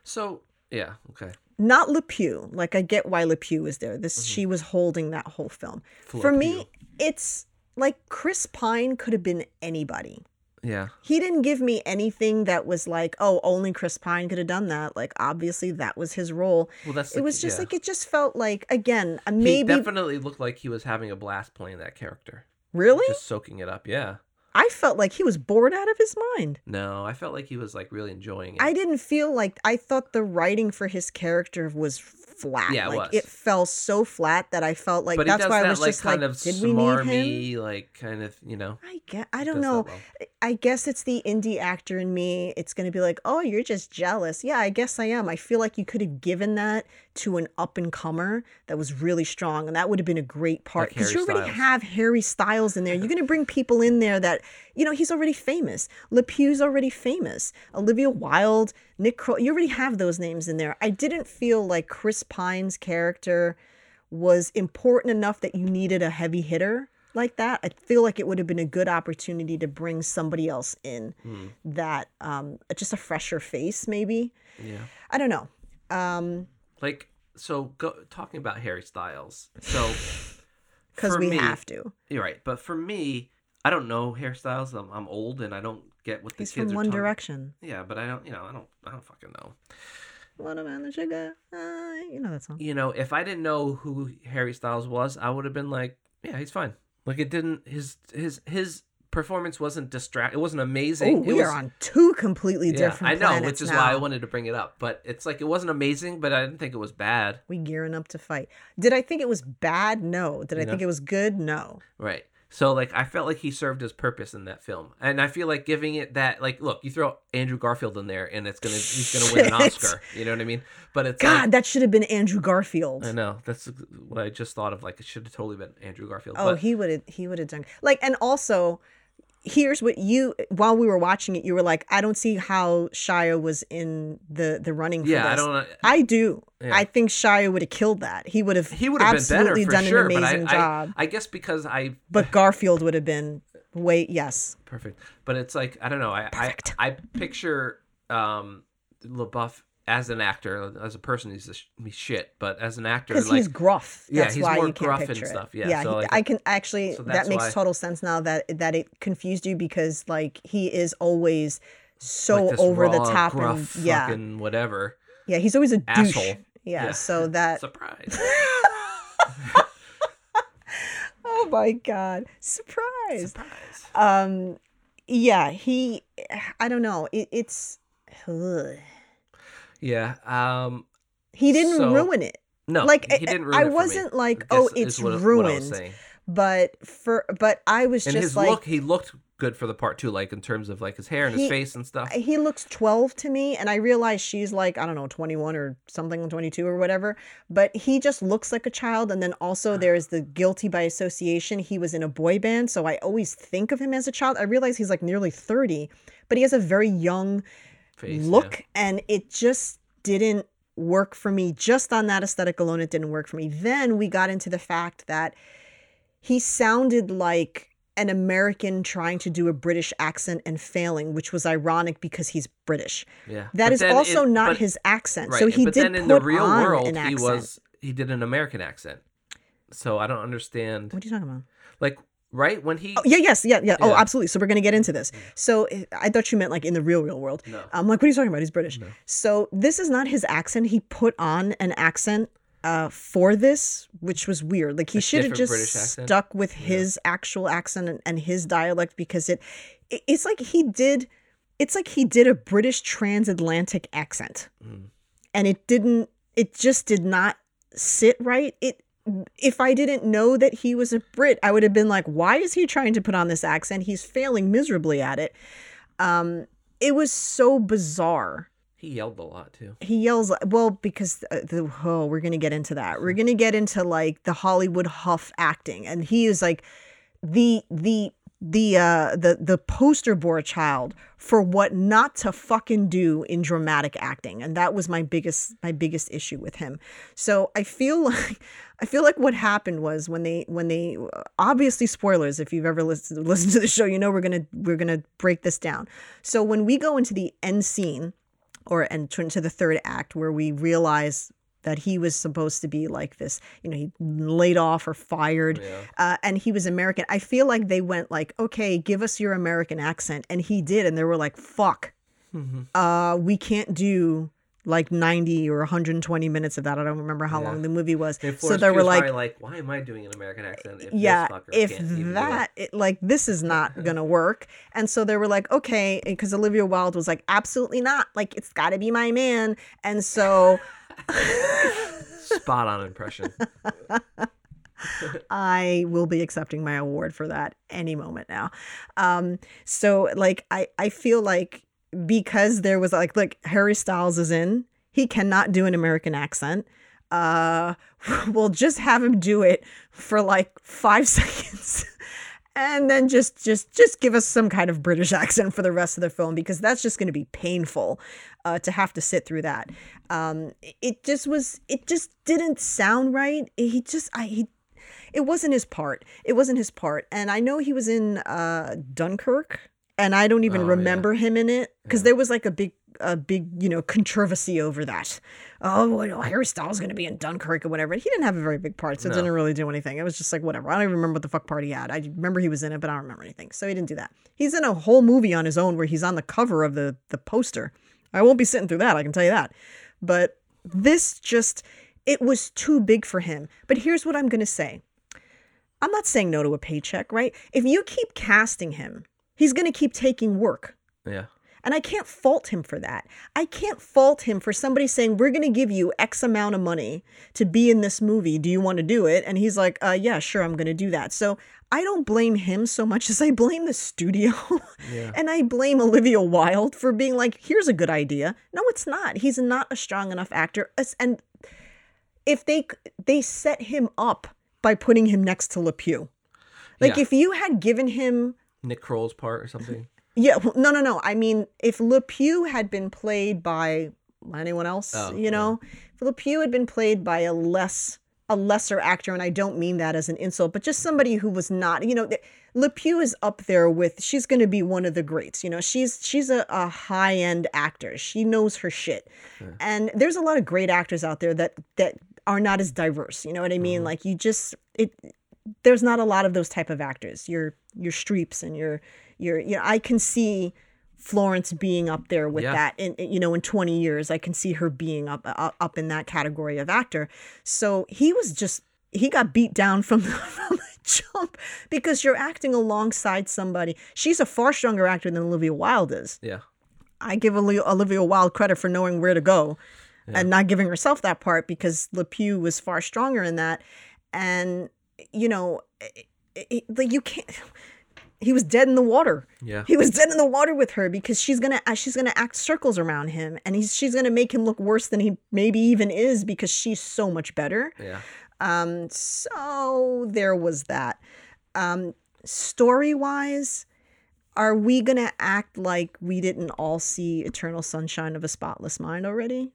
So yeah, okay. Not LePew. Like I get why LePew was there. This Mm-hmm. she was holding that whole film. For me, it's like Chris Pine could have been anybody. Yeah. He didn't give me anything that was like, oh, only Chris Pine could have done that. Like obviously that was his role. Well, that's it the- was just yeah. like it just felt like again uh, He maybe definitely looked like he was having a blast playing that character, really. just soaking it up. Yeah. I felt like he was bored out of his mind. No, I felt like he was like really enjoying it. I didn't feel like I thought the writing for his character was flat. Yeah, it like was. it fell so flat that I felt like but that's why that I was like just kind like, of did we need him? like kind of you know. I get. I don't know. well. I guess it's the indie actor in me. It's going to be like, oh, you're just jealous. Yeah, I guess I am. I feel like you could have given that to an up and comer that was really strong, and that would have been a great part because Harry you already Styles. have Harry Styles in there. You're going to bring people in there that you know he's already famous. LePew's already famous. Olivia Wilde, Nick Kroll. You already have those names in there. I didn't feel like Chris Pine's character was important enough that you needed a heavy hitter like that. I feel like it would have been a good opportunity to bring somebody else in Hmm. that um just a fresher face maybe. Yeah. I don't know. Um Like so, go, talking about Harry Styles. So (laughs) cuz we me- have to. You're right, but for me, I don't know hairstyles. I'm, I'm old and I don't get what the He's kids from are One Direction. Yeah, but I don't. You know, I don't. I don't fucking know. Watermelon the sugar. Uh, you know that song. You know, if I didn't know who Harry Styles was, I would have been like, yeah, he's fine. Like it didn't. His his his performance wasn't distract. It wasn't amazing. Oh, It we was- are on two completely Yeah, different I know, which is now. why I wanted to bring it up. But it's like it wasn't amazing, but I didn't think it was bad. we gearing up to fight. Did I think it was bad? No. Did I know? think it was good? No. Right. So like I felt like he served his purpose in that film, and I feel like giving it that like look, you throw Andrew Garfield in there, and it's gonna he's gonna win an (laughs) Oscar. You know what I mean? But it's God, like, that should have been Andrew Garfield. I know that's what I just thought of. Like it should have totally been Andrew Garfield. Oh, but, he would have he would have done like and also here's what you while we were watching it, you were like, I don't see how Shia was in the the running for yeah, I don't. know. I do. Yeah. I think Shia would have killed that. He would have He would have been better for done sure. an amazing but I, job. I, I guess because I but Garfield would have been wait, yes. perfect. But it's like I don't know. I Perfect. I, I picture um LaBeouf as an actor, as a person, he's a sh- shit. But as an actor, Because like he's gruff. Yeah, That's he's why more you can't gruff and picture stuff. it. Yeah, so, he- like, I can actually so that makes why- total sense now that that it confused you because like he is always so like over the top gruff, and yeah. fucking whatever. Yeah, he's always a douche. Asshole. Yeah, Yeah. so (laughs) that Surprise. (laughs) Oh my god. Surprise. Surprise. Um yeah, he I don't know. It, it's ugh. Yeah. Um. He didn't So- ruin it. No. like he didn't ruin I it wasn't like, oh, it's what- what I was ruined. saying. But for but I was And just his like look, he looked good for the part too, like in terms of like his hair and his face and stuff. he looks 12 to me and i realize she's like i don't know 21 or something 22 or whatever but he just looks like a child and then also there's the guilty by association he was in a boy band so i always think of him as a child i realize he's like nearly 30 but he has a very young face, yeah. look and it just didn't work for me just on that aesthetic alone it didn't work for me then we got into the fact that he sounded like an american trying to do a british accent and failing which was ironic because he's british Yeah. That But is also it- not but- his accent Right. so he but did then in the real world, he accent. was he did an American accent. So I don't understand. what are you talking about Like right when he oh yeah yes yeah yeah oh absolutely so we're gonna get into this so eh, i thought you meant like in the real real world No. I'm like, what are you talking about? He's British. No. So this is not his accent. He put on an accent uh, for this, which was weird. Like he should have just stuck with his actual accent and, and his dialect because it, it, it's like he did, it's like he did a British transatlantic accent, Mm. and it didn't. It just did not sit right. It. If I didn't know that he was a Brit, I would have been like, why is he trying to put on this accent? He's failing miserably at it. Um, it was so bizarre. he yelled a lot too. He yells, well, because uh, the oh, we're gonna get into that. We're gonna get into like the Hollywood huff acting, and he is like the the the uh the the poster board child for what not to fucking do in dramatic acting. And that was my biggest my biggest issue with him. So i feel (laughs) like i feel like what happened was when they when they obviously spoilers if you've ever listened listened to the show you know we're gonna we're gonna break this down. So when we go into the end scene or and turn to the third act where we realize that he was supposed to be like this you know he laid off or fired Yeah. uh, and he was American. I feel like they went like, okay, give us your American accent, and he did, and they were like, fuck, Mhm. uh, we can't do like 90 or 120 minutes of that. I don't remember how Yeah. long the movie was. So they were like, like, why am I doing an American accent? If yeah, this if can't even do it?" that, it, like, this is not (laughs) gonna work. And so they were like, okay, because Olivia Wilde was like, absolutely not. Like, it's got to be my man. And so spot on impression. (laughs) I will be accepting my award for that any moment now. Um, so like I I feel like because there was like look Harry Styles is in, he cannot do an American accent. Uh, (laughs) we'll just have him do it for like five (laughs) seconds. And then just just just give us some kind of British (laughs) accent for the rest of the film because that's just going to be painful uh, to have to sit through that. Um, it just was. It just didn't sound right. He just I he it wasn't his part. It wasn't his part. And I know he was in uh Dunkirk and I don't even Oh, yeah. remember him in it because Yeah. there was like a big a big, you know, controversy over that. Oh, Harry Styles going to be in Dunkirk or whatever. He didn't have a very big part, so it didn't really do anything. It was just like whatever. I don't even remember what the fuck part he had. I remember he was in it, but I don't remember anything. So he didn't do that. He's in a whole movie on his own where he's on the cover of the the poster. I won't be sitting through that, I can tell you that. But this just it was too big for him. But here's what I'm going to say. I'm not saying no to a paycheck, right? If you keep casting him, he's going to keep taking work. Yeah. And I can't fault him for that. I can't fault him for somebody saying, We're going to give you X amount of money to be in this movie. Do you want to do it? And he's like, uh, Yeah, sure, I'm going to do that. So I don't blame him so much (laughs) as I blame the studio. Yeah. and I blame Olivia Wilde for being like, Here's a good idea. No, it's not. He's not a strong enough actor. And if they they set him up by putting him next to LePew. Like Yeah. if you had given him Nick Kroll's part or something. Yeah, no, no, no. I mean, if Le Pew had been played by anyone else, Oh, you know, if Le Pew had been played by a less a lesser actor, and I don't mean that as an insult, but just somebody who was not, you know, Le Pew is up there with. She's going to be one of the greats. You know, she's she's a, a high end actor. She knows her shit, and there's a lot of great actors out there that that are not as diverse. You know what I mean? Mm-hmm. Like you just it there's not a lot of those type of actors. Your your Streeps and your your you know I can see Florence being up there with Yeah. that in you know in 20 years I can see her being up up up in that category of actor. So he was just he got beat down from the, (laughs) from the jump because you're acting alongside somebody. She's a far stronger actor than Olivia Wilde is. Yeah. I give Olivia Wilde credit for knowing where to go and not giving herself that part because LePew was far stronger in that. And, you know, it, it, like you can't. He was dead in the water. Yeah. He was dead in the water with her because she's gonna uh, she's gonna act circles around him, and he's she's gonna make him look worse than he maybe even is because she's so much better. Yeah. Um, so there was that. Um, story wise, are we gonna act like we didn't all see Eternal Sunshine of a Spotless Mind already?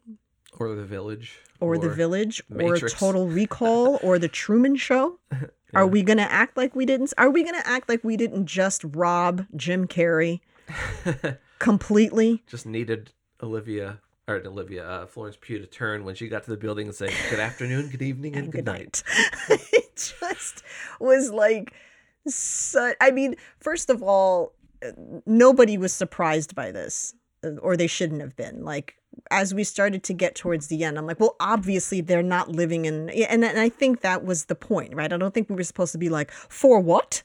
Or the village. Or, The Village, or Total Recall, or The Truman Show? (laughs) Are we gonna act like we didn't? Are we gonna act like we didn't just rob Jim Carrey (laughs) completely? just needed Olivia or Olivia uh, Florence Pugh to turn when she got to the building and say good afternoon, good evening, and, good night. (laughs) it just was like so I mean, first of all, uh, nobody was surprised by this, uh, or they shouldn't have been. Like as we started to get towards the end, I'm like, well, obviously they're not living in, and and I think that was the point, right? I don't think we were supposed to be like, for what?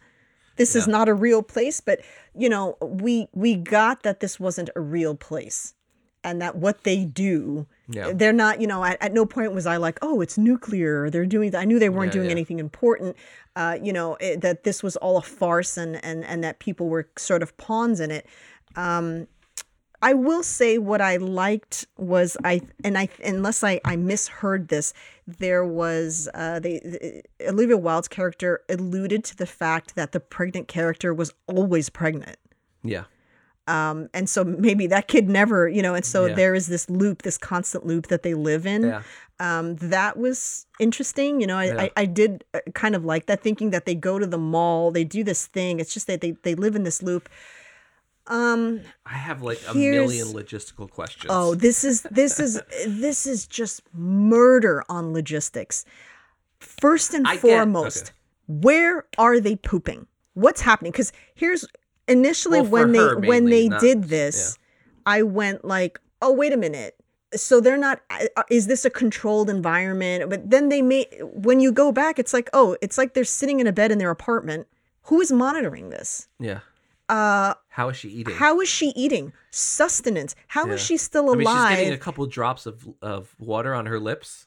This is not a real place, but you know, we we got that this wasn't a real place, and that what they do Yeah. they're not you know at, at no point was i like oh it's nuclear they're doing i knew they weren't Yeah, doing yeah. anything important uh, you know it, that this was all a farce and and and that people were sort of pawns in it um i will say what i liked was i and i unless i i misheard this there was uh they olivia wilde's character alluded to the fact that the pregnant character was always pregnant Yeah. um and so maybe that kid never you know and so Yeah. there is this loop this constant loop that they live in Yeah. um that was interesting you know I, Yeah. I i did uh, kind of like that thinking that they go to the mall they do this thing it's just that they they live in this loop um I have like a million logistical questions. oh this is this is (laughs) this is just murder on logistics. First and I get- foremost okay. where are they pooping? What's happening? Because here's initially Well, when they her when they not- did this i went like oh wait a minute. So they're not uh, is this a controlled environment? But then they may when you go back it's like oh it's like they're sitting in a bed in their apartment. Who is monitoring this? Yeah. Uh How is she eating? how is she eating? Sustenance. How is Yeah. she still I mean, alive she's getting a couple drops of of water on her lips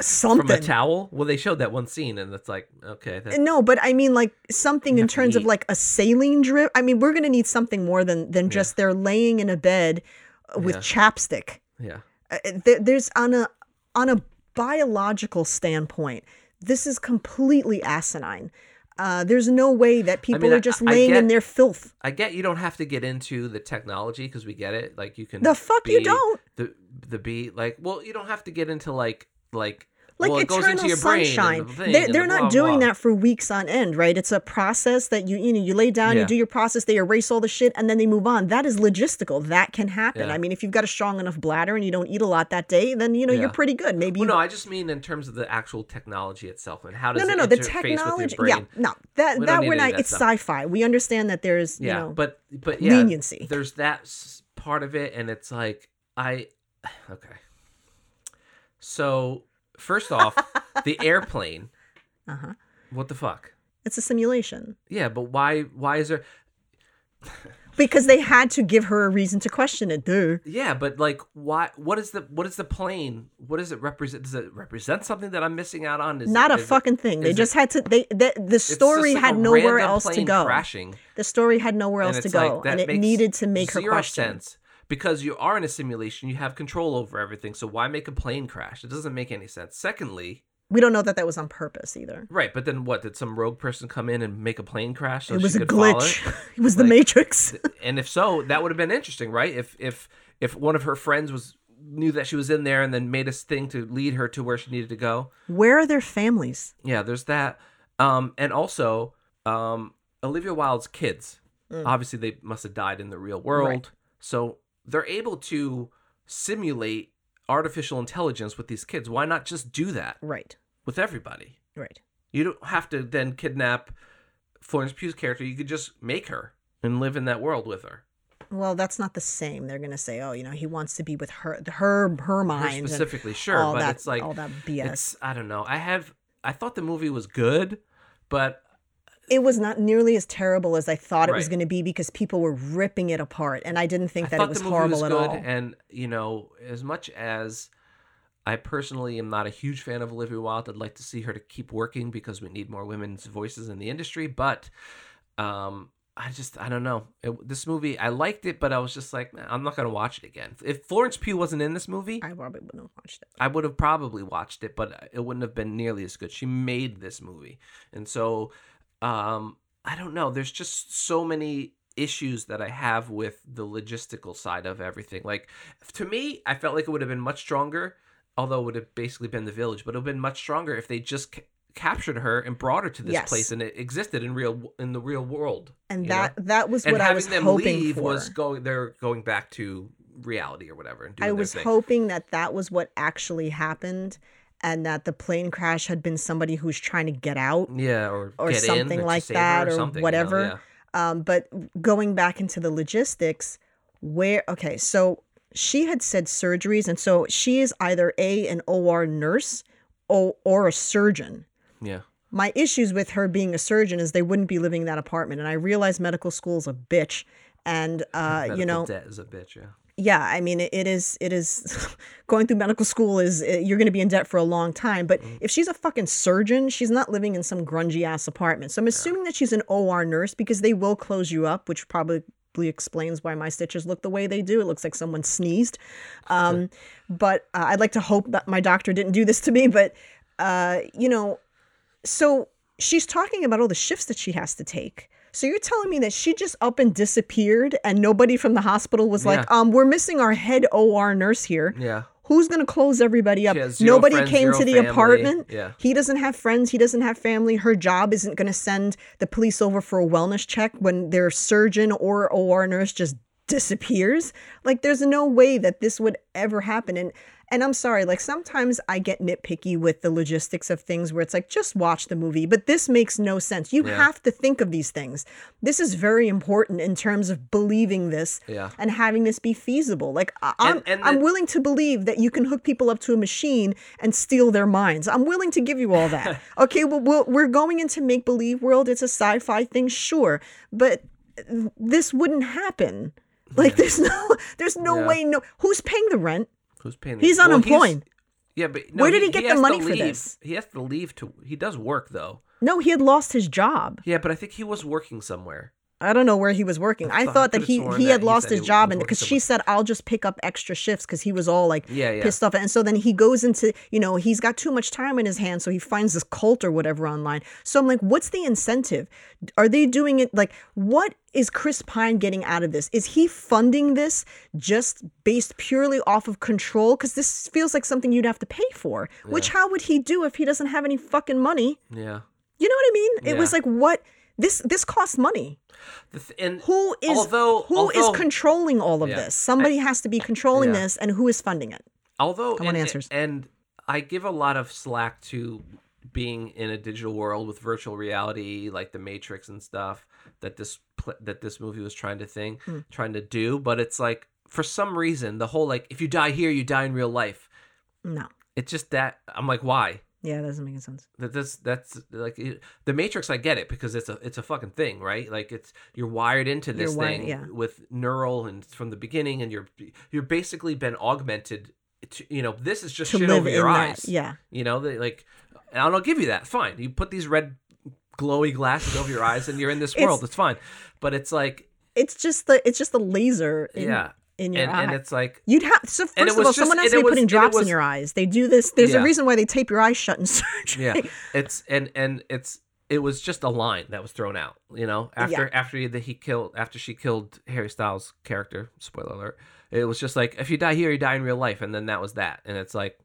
something (laughs) from a towel. Well, they showed that one scene, and it's like, okay, that, no but i mean like something in terms of like a saline drip. I mean we're gonna need something more than than just they're laying in a bed uh, with Yeah. chapstick. Yeah, uh, there, there's on a on a biological standpoint this is completely asinine uh, there's no way that people mean, are just I laying in get- their filth I get you don't have to get into the technology because we get it. Like you can The fuck you don't. the the be like well you don't have to get into like like like well, it goes eternal into your sunshine they're, they're the not blah, doing blah. that for weeks on end right it's a process that you you know you lay down you do your process they erase all the shit and then they move on that is logistical that can happen Yeah. i mean if you've got a strong enough bladder and you don't eat a lot that day then you know you're pretty good maybe Well, you no, I just mean in terms of the actual technology itself and how does no, no, it no. The technology, with your brain. yeah, no, that We that we're not. that It's stuff. sci-fi. We understand that there's, you yeah, know, but but yeah, leniency. There's that part of it, and it's like I (sighs) okay. So first off, the (laughs) airplane. Uh-huh. What the fuck? it's a simulation Yeah, but why? Why is there? (laughs) because they had to give her a reason to question it. Duh. Yeah, but like, why? What is the? What is the plane? What does it represent? Does it represent something that I'm missing out on? Is Not it, a is it- fucking thing. They just it- had to. They the, the story like had nowhere else to go. Crashing. The story had nowhere else to go, like, and it needed to make her question. sense because you are in a simulation. You have control over everything. So why make a plane crash? It doesn't make any sense. Secondly, We don't know that that was on purpose either. right? But then what? Did some rogue person come in and make a plane crash? So it was she a could glitch. it? (laughs) It, was the Matrix. and if so, that would have been interesting, right? If if if one of her friends was knew that she was in there and then made a thing to lead her to where she needed to go. Where are their families? Yeah, there's that. Um, and also, um, Olivia Wilde's kids. Obviously, they must have died in the real world, Mm. Right. so they're able to simulate artificial intelligence with these kids. Why not just do that Right. with everybody? Right. You don't have to then kidnap Florence Pugh's character. You could just make her and live in that world with her. Well, that's not the same. They're gonna say, "Oh, you know, he wants to be with her, her, her Her mind." and specifically, sure, but that, it's like all that BS. it's I don't know. I have I thought the movie was good, but it was not nearly as terrible as I thought it was going to be because people were ripping it apart, and I didn't think I that it was horrible was at all. and you know, as much as I personally am not a huge fan of Olivia Wilde, I'd like to see her to keep working because we need more women's voices in the industry. But um, I just I don't know. It, this movie I liked it, but I was just like, "Nah, I'm not gonna watch it again. If Florence Pugh wasn't in this movie, I probably wouldn't have watched it. I would have probably watched it, but it wouldn't have been nearly as good. She made this movie. And so um I don't know, there's just so many issues that I have with the logistical side of everything. Like to me, I felt like it would have been much stronger, although it would have basically been the village, but it would have been much stronger if they just ca- captured her and brought her to this Yes. place and it existed in real in the real world. And you know? that that was and what I was them hoping leave for. was going they're going back to reality or whatever I was hoping that that was what actually happened, and that the plane crash had been somebody who's trying to get out. yeah, or, or get in something to like that or something, you know, whatever. yeah. Um, but going back into the logistics, where okay, so she had said surgeries, and so she is either a an OR nurse or or a surgeon. Yeah. My issues with her being a surgeon is they wouldn't be living in that apartment, and I realize medical school is a bitch, and uh, you know, debt is a bitch. Yeah. Yeah i mean it, it is it is (laughs) going through medical school is uh, you're going to be in debt for a long time but Mm-hmm. if she's a fucking surgeon she's not living in some grungy ass apartment. So i'm assuming that she's an or nurse because they will close you up which probably explains why my stitches look the way they do. It looks like someone sneezed. Um, but uh, i'd like to hope that my doctor didn't do this to me but uh, you know so she's talking about all the shifts that she has to take. So you're telling me that she just up and disappeared and nobody from the hospital was like, um, we're missing our head OR nurse here. Yeah. Who's gonna close everybody up? She has zero Nobody friends, came to the family. apartment. Yeah. He doesn't have friends. He doesn't have family. Her job isn't gonna send the police over for a wellness check when their surgeon or OR nurse just disappears. Like there's no way that this would ever happen. And and I'm sorry, like sometimes I get nitpicky with the logistics of things where it's like just watch the movie, but this makes no sense. You Yeah. have to think of these things. This is very important in terms of believing this Yeah. and having this be feasible. Like I- I'm, And- and I'm willing to believe that you can hook people up to a machine and steal their minds. I'm willing to give you all that. (laughs) okay, well, we'll we're going into make believe world. It's a sci-fi thing, sure, but this wouldn't happen. Like there's no there's no Yeah. way. No, who's paying the rent? Who's paying? He's well, unemployed. yeah, but no, Where did he get the money for this? He has to leave to. He does work though. No, he had lost his job. Yeah, but I think he was working somewhere. I don't know where he was working. I thought- thought that he he had lost his job and because she said I'll just pick up extra shifts because he was all like Yeah, yeah. pissed off and so then he goes into you know he's got too much time in his hands so he finds this cult or whatever online. So I'm like what's the incentive? Are they doing it like what is Chris Pine getting out of this? Is he funding this just based purely off of control cuz this feels like something you'd have to pay for. Which how would he do if he doesn't have any fucking money? Yeah. You know what I mean? It was like what this this costs money. The th- and Who is although who is although, controlling all of Yeah. this? Somebody has to be controlling Yeah. this, and who is funding it? although I want and, answers. and I give a lot of slack to being in a digital world with virtual reality like the Matrix and stuff that this pl- that this movie was trying to thing Hmm. trying to do, but it's like for some reason the whole like if you die here you die in real life. No. It's just that I'm like why? Yeah, that doesn't make any sense. that this that's like it, the matrix i get it because it's a it's a fucking thing right like it's you're wired into this wired- thing yeah. with neural and from the beginning and you're you're basically been augmented to, you know this is just To shit over your that, eyes yeah. you know they like and i'll give you that fine you put these red glowy glasses over your eyes and you're in this It's- world it's fine but it's like It's just the it's just the laser in, yeah in your and, eye. and it's like You'd have so first of all, just- someone has to be was- putting drops was- in your eyes. They do this. There's Yeah. a reason why they tape your eyes shut in (laughs) surgery. Yeah, it's and and it's it was just a line that was thrown out. You know, after after he, that he killed after she killed Harry Styles' character. Spoiler alert. It was just like if you die here, you die in real life, and then that was that. And it's like,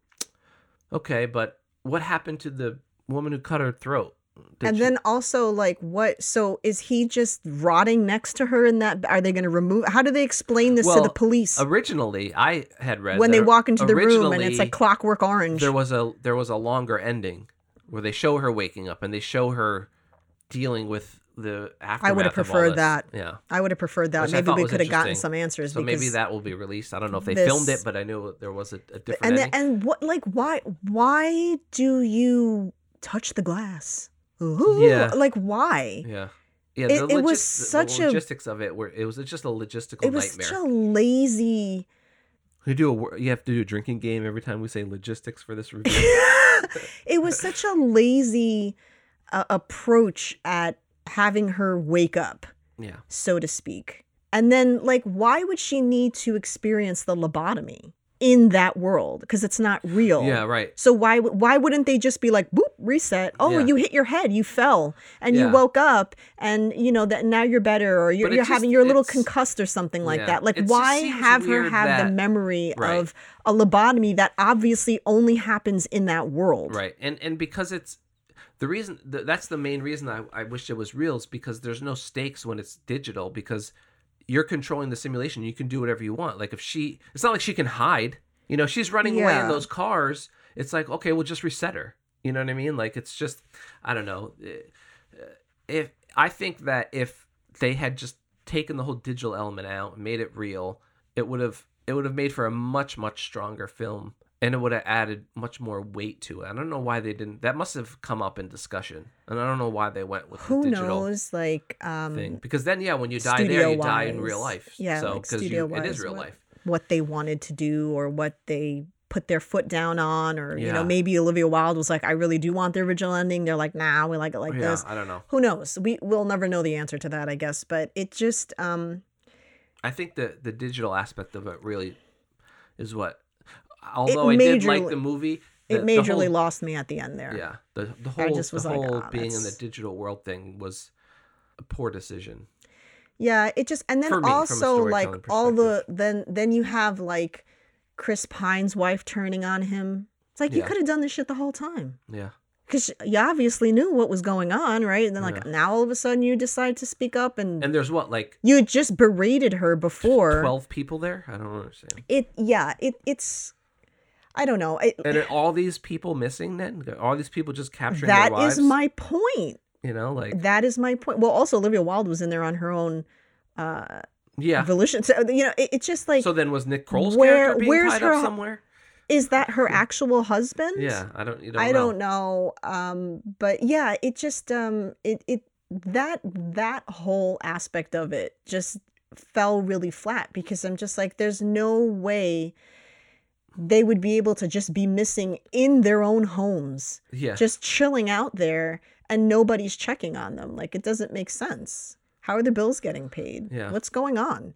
okay, but what happened to the woman who cut her throat? And then also like what? So is he just rotting next to her? In that, are they going to remove? How do they explain this to the police originally, I had read when they walk into the room and it's like Clockwork Orange? there was a there was a longer ending where they show her waking up and they show her dealing with the aftermath. I would have preferred that. Yeah. I would have preferred that. Which Maybe we could have gotten some answers. So maybe that will be released. I don't know if they this- filmed it, but I knew there was a, a different and ending. then, and what like why why do you touch the glass? Ooh, Yeah. like why? Yeah. Yeah, It- the, it was logis- the such a- logistics of it were it was just a logistical nightmare. It was nightmare. such a lazy. You do a you have to do a drinking game every time we say logistics for this review. (laughs) (laughs) it was such a lazy uh, approach at having her wake up, yeah. so to speak. And then, like, why would she need to experience the lobotomy in that world? Because it's not real. Yeah, right. So why why wouldn't they just be like, boop, reset? Oh, Yeah. you hit your head, you fell, and you woke up, and you know that now you're better, or you're, you're just- having you're a little concussed or something like Yeah. that. Like, It why have her have the memory Right. of a lobotomy that obviously only happens in that world? Right. And and because it's the reason th- that's the main reason I, I wish it was real is because there's no stakes when it's digital because you're controlling the simulation. You can do whatever you want. Like if she, it's not like she can hide. You know, she's running away in those cars. It's like okay, we'll just reset her. You know what I mean? Like it's just, I don't know. Uh, If I think that if they had just taken the whole digital element out and made it real, it would have it would have made for a much much stronger film and it would have added much more weight to it. I don't know why they didn't. That must have come up in discussion, and I don't know why they went with Who the digital knows? Like, um, thing. Because then, yeah, when you die there, you die in real life. Yeah, so like because it is real what- life. what they wanted to do or what they put their foot down on, or you know, maybe Olivia Wilde was like, I really do want the original ending. They're like, Nah, we like it like yeah, this. I don't know. Who knows? We will never know the answer to that, I guess. But it just, um, I think the the digital aspect of it really is what. Although I did like the movie, the, it majorly whole- lost me at the end there. Yeah, the the whole the like, whole "Ah, being in the digital world thing was a poor decision. Yeah, it just and then me, also like all the then then you have like Chris Pine's wife turning on him. It's like you could have done this shit the whole time Yeah, because you obviously knew what was going on, right? And then like Yeah. now all of a sudden you decide to speak up and, and there's what like you had just berated her before. twelve people there. I don't understand. It yeah it it's I don't know. It, And are all these people missing then? All these people just capturing that is my point. you know like That is my point. Well, also Olivia Wilde was in there on her own uh yeah. volition. So you know, it, it's just like so then was Nick Kroll's where- character being where's tied her- up somewhere? is that her actual husband? Yeah, I don't. You don't I know. don't know. Um, but yeah, it just um, it it that that whole aspect of it just fell really flat because I'm just like, there's no way they would be able to just be missing in their own homes, Yeah, just chilling out there, and nobody's checking on them. Like it doesn't make sense. How are the bills getting paid? Yeah. What's going on?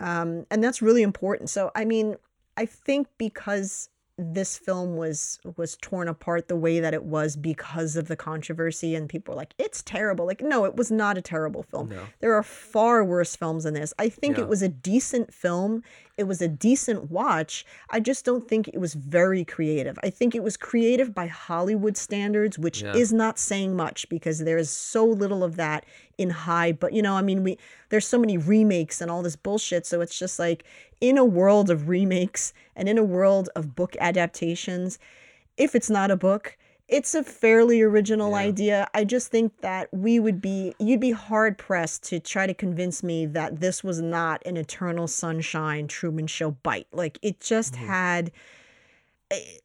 Um, and that's really important. So I mean, I think because this film was was torn apart the way that it was because of the controversy and people were like it's terrible like no it was not a terrible film No. there are far worse films than this i think Yeah. it was a decent film it was a decent watch i just don't think it was very creative i think it was creative by hollywood standards which Yeah. is not saying much because there is so little of that in high but you know i mean we there's so many remakes and all this bullshit so it's just like in a world of remakes and in a world of book adaptations if it's not a book it's a fairly original Yeah. idea i just think that we would be you'd be hard pressed to try to convince me that this was not an eternal sunshine truman show bite like it just Mhm. had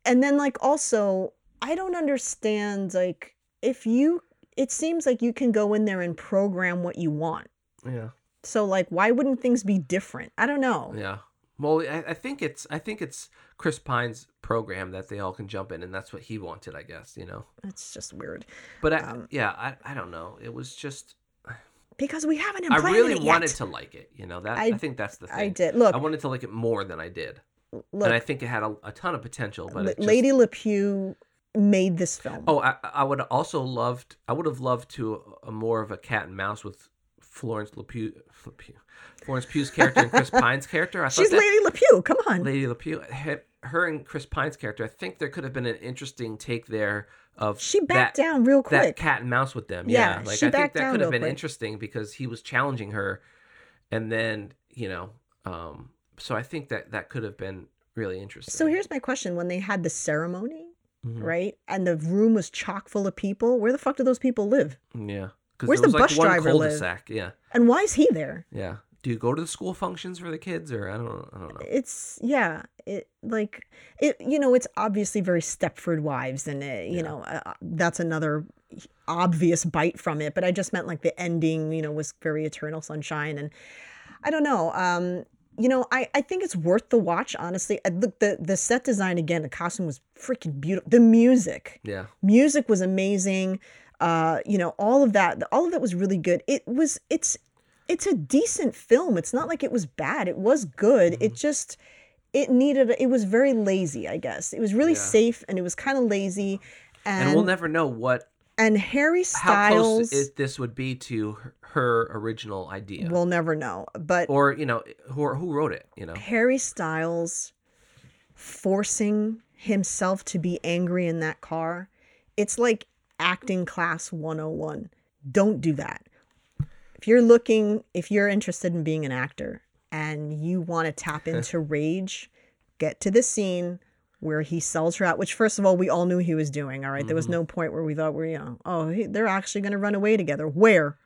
and then like also i don't understand like if you it seems like you can go in there and program what you want Yeah, so like why wouldn't things be different i don't know yeah. Well, I, I think it's I think it's Chris Pine's program that they all can jump in, and that's what he wanted, I guess. You know, it's just weird but I, Um, yeah, I I don't know. It was just because we haven't I really wanted to like it. You know that I- I, think that's the thing. i did look I wanted to like it more than I did, look and I think it had a, a ton of potential. But it just, lady lepew made this film Oh, I, I would also loved. I would have loved to a more of a cat and mouse with Florence LePew, LePew Florence Pugh's character and Chris (laughs) Pine's character. I thought she's that, lady lepew come on Lady LePew, her- her and Chris Pine's character. I think there could have been an interesting take there of she backed that, down real quick. that cat and mouse with them. Yeah, Yeah, like I think that could have been quick. interesting because he was challenging her, and then you know, um, so I think that that could have been really interesting. so here's my question when they had the ceremony Mhm. right and the room was chock full of people where the fuck do those people live yeah, Where's the was like bus one driver live? Yeah. and why is he there Yeah. Do you go to the school functions for the kids, or I don't, I don't know. it's yeah it like it you know it's obviously very stepford wives and it, you Yeah. know uh, that's another obvious bite from it, but I just meant like the ending, you know, was very Eternal Sunshine, and I don't know. Um, you know, I, I think it's worth the watch. Honestly, look the the set design again. The costume was freaking beautiful. The music, Yeah. music was amazing. Uh, you know, all of that, all of that was really good. It was, it's, it's a decent film. It's not like it was bad. It was good. It just, it needed. It was very lazy. I guess it was really Yeah. safe and it was kind of lazy. And And, we'll never know what and Harry how close Styles, this would be to her, her original idea, we'll never know. But or you know, who who wrote it. You know. Harry Styles forcing himself to be angry in that car, it's like acting class 101. Don't do that. If you're looking, if you're interested in being an actor and you want to tap (laughs) into rage, get to the scene where he sells her out, which first of all, we all knew he was doing. All right? There was no point where we thought we're, you know, oh, he, they're actually going to run away together. Where?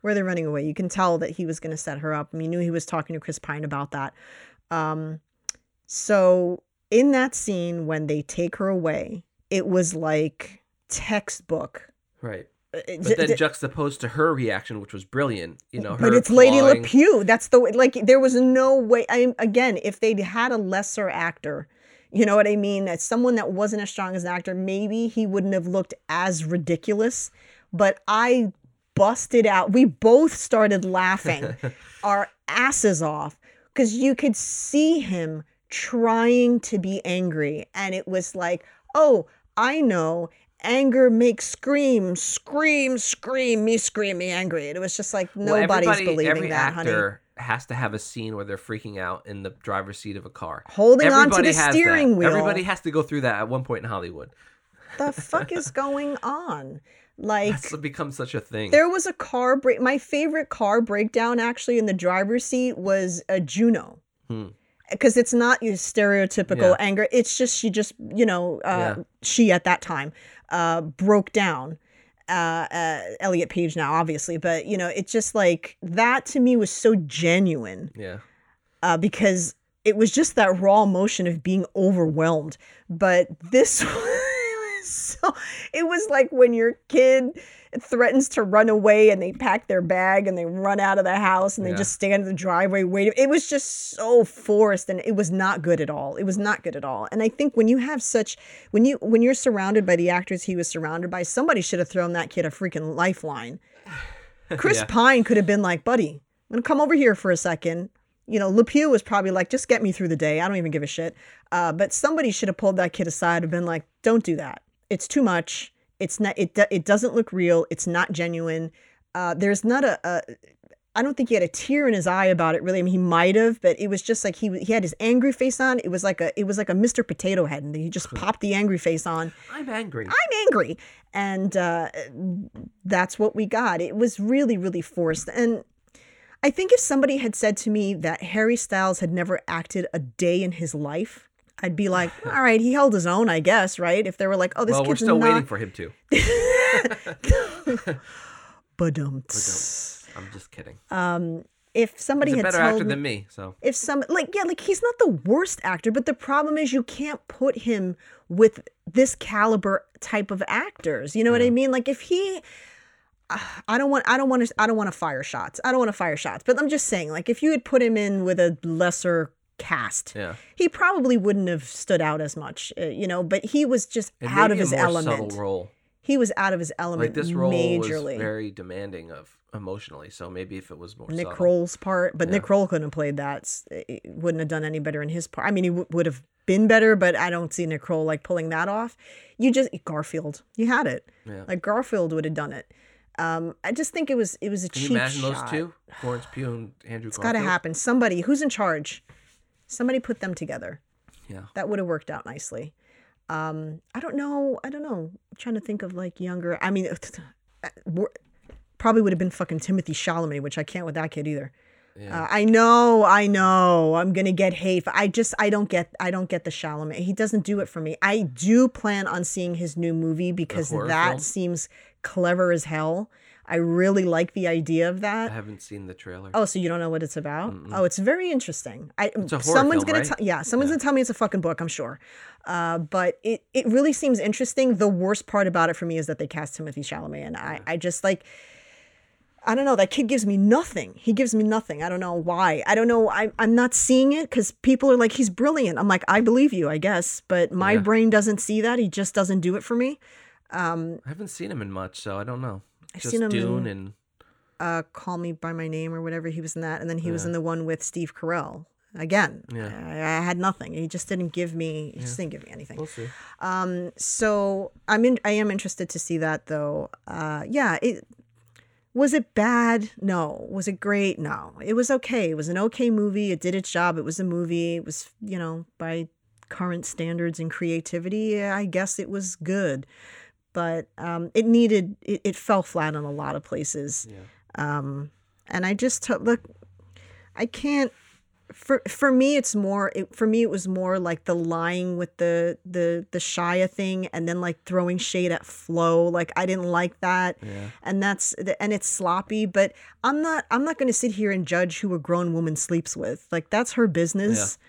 Where they're running away. You can tell that he was going to set her up. I mean, you knew he was talking to Chris Pine about that. Um, so in that scene, when they take her away, it was like textbook. Right. Uh, uh, but then juxtaposed to her reaction, which was brilliant. You know, but it's Lady clawing- LePew. That's the way. Like there was no way. I again, if they'd had a lesser actor, you know what I mean, as someone that wasn't as strong as an actor, maybe he wouldn't have looked as ridiculous. But I busted out. We both started laughing (laughs) our asses off because you could see him trying to be angry, and it was like, oh, I know. Anger makes scream, scream, scream, me scream, me angry. And it was just like Well, nobody's everybody- believing every that, honey. actor has to have a scene where they're freaking out in the driver's seat of a car. Holding on to the steering that. wheel. Everybody has to go through that at one point in Hollywood. the fuck is (laughs) going on? Like It's become such a thing. there was a car break. My favorite car breakdown actually in the driver's seat was a Juno. Hmm. Because it's not your stereotypical Yeah. anger. It's just she just you know uh, Yeah. she at that time uh, broke down. Uh, uh, Elliot Page now, obviously, but you know, it's just like that to me was so genuine yeah. uh, because it was just that raw emotion of being overwhelmed. But this (laughs) (laughs) so, it was like when your kid threatens to run away and they pack their bag and they run out of the house and they Yeah. just stand in the driveway waiting. It was just so forced and it was not good at all. It was not good at all. And I think when you have such when you when you're surrounded by the actors he was surrounded by, somebody should have thrown that kid a freaking lifeline. (sighs) Chris Yeah. Pine could have been like, buddy, I'm gonna come over here for a second. You know, LePew was probably like, just get me through the day. I don't even give a shit. Uh, but somebody should have pulled that kid aside and been like, don't do that. It's too much. It's not. It it doesn't look real. It's not genuine. Uh, there's not a, a. I don't think he had a tear in his eye about it. Really, I mean, he might have, but it was just like he he had his angry face on. It was like a it was like a Mr. Potato Head, and he just popped the angry face on. I'm angry. I'm angry. And uh, that's what we got. It was really, really forced. And I think if somebody had said to me that Harry Styles had never acted a day in his life, I'd be like, all right, he held his own, I guess, right? If they were like, oh, this well, we're kid's still not. waiting for him to. (laughs) (laughs) Badum. I'm just kidding. Um, if somebody He's a had better told actor me, than me, so if some like yeah like he's not the worst actor but the problem is you can't put him with this caliber type of actors you know what i mean like if he i don't want i don't want to i don't want to fire shots i don't want to fire shots but i'm just saying like if you had put him in with a lesser cast yeah. he probably wouldn't have stood out as much uh, you know but he was just It out of his element role. he was out of his element Like this role majorly was very demanding of emotionally. So maybe if it was more Nick subtle. Kroll's part, but Nick Yeah. Kroll couldn't have played that. It wouldn't have done any better in his part. I mean, he w- would have been better, but I don't see Nick Kroll like pulling that off. You just Garfield, you had it. Yeah. Like Garfield would have done it. Um, I just think it was it was a Can cheap you imagine shot. those two, Florence Pugh and Andrew It's got to happen. Somebody who's in charge. Somebody put them together. Yeah. That would have worked out nicely. Um, I don't know. I don't know. I'm trying to think of like younger. I mean, (laughs) probably would have been fucking Timothée Chalamet, which I can't with that kid either. Yeah. Uh, I know, I know. I'm gonna get hate. I just, I don't get, I don't get the Chalamet. He doesn't do it for me. I do plan on seeing his new movie because that film? seems clever as hell. I really like the idea of that. I haven't seen the trailer. Oh, so you don't know what it's about? Mm-mm. Oh, it's very interesting. I a horror someone's film, gonna right? tell yeah, someone's Yeah. gonna tell me it's a fucking book. I'm sure. Uh, but it it really seems interesting. The worst part about it for me is that they cast Timothée Chalamet, and I I just like. I don't know. That kid gives me nothing. He gives me nothing. I don't know why. I don't know. I, I'm not seeing it because people are like, he's brilliant. I'm like, I believe you, I guess. But my Yeah. brain doesn't see that. He just doesn't do it for me. Um, I haven't seen him in much, so I don't know. I've seen him Dune in- and uh, Call Me by My Name or whatever. He was in that, and then he was in the one with Steve Carell. Again, Yeah. I, I had nothing. He just didn't give me. He just didn't give me anything. we'll see. Um, so I'm in. I am interested to see that though. Uh, yeah. It was it bad? No. Was it great? No. It was okay. It was an okay movie. It did its job. It was a movie. It was you know by current standards and creativity, I guess it was good. But um, it needed. It, it fell flat on a lot of places. Yeah. Um, and I just took look. I can't. For for me, it's more. It, for me, it was more like the lying with the the the Shia thing, and then like throwing shade at Flo. Like I didn't like that, Yeah. and that's and it's sloppy. But I'm not. I'm not going to sit here and judge who a grown woman sleeps with. Like that's her business. Like,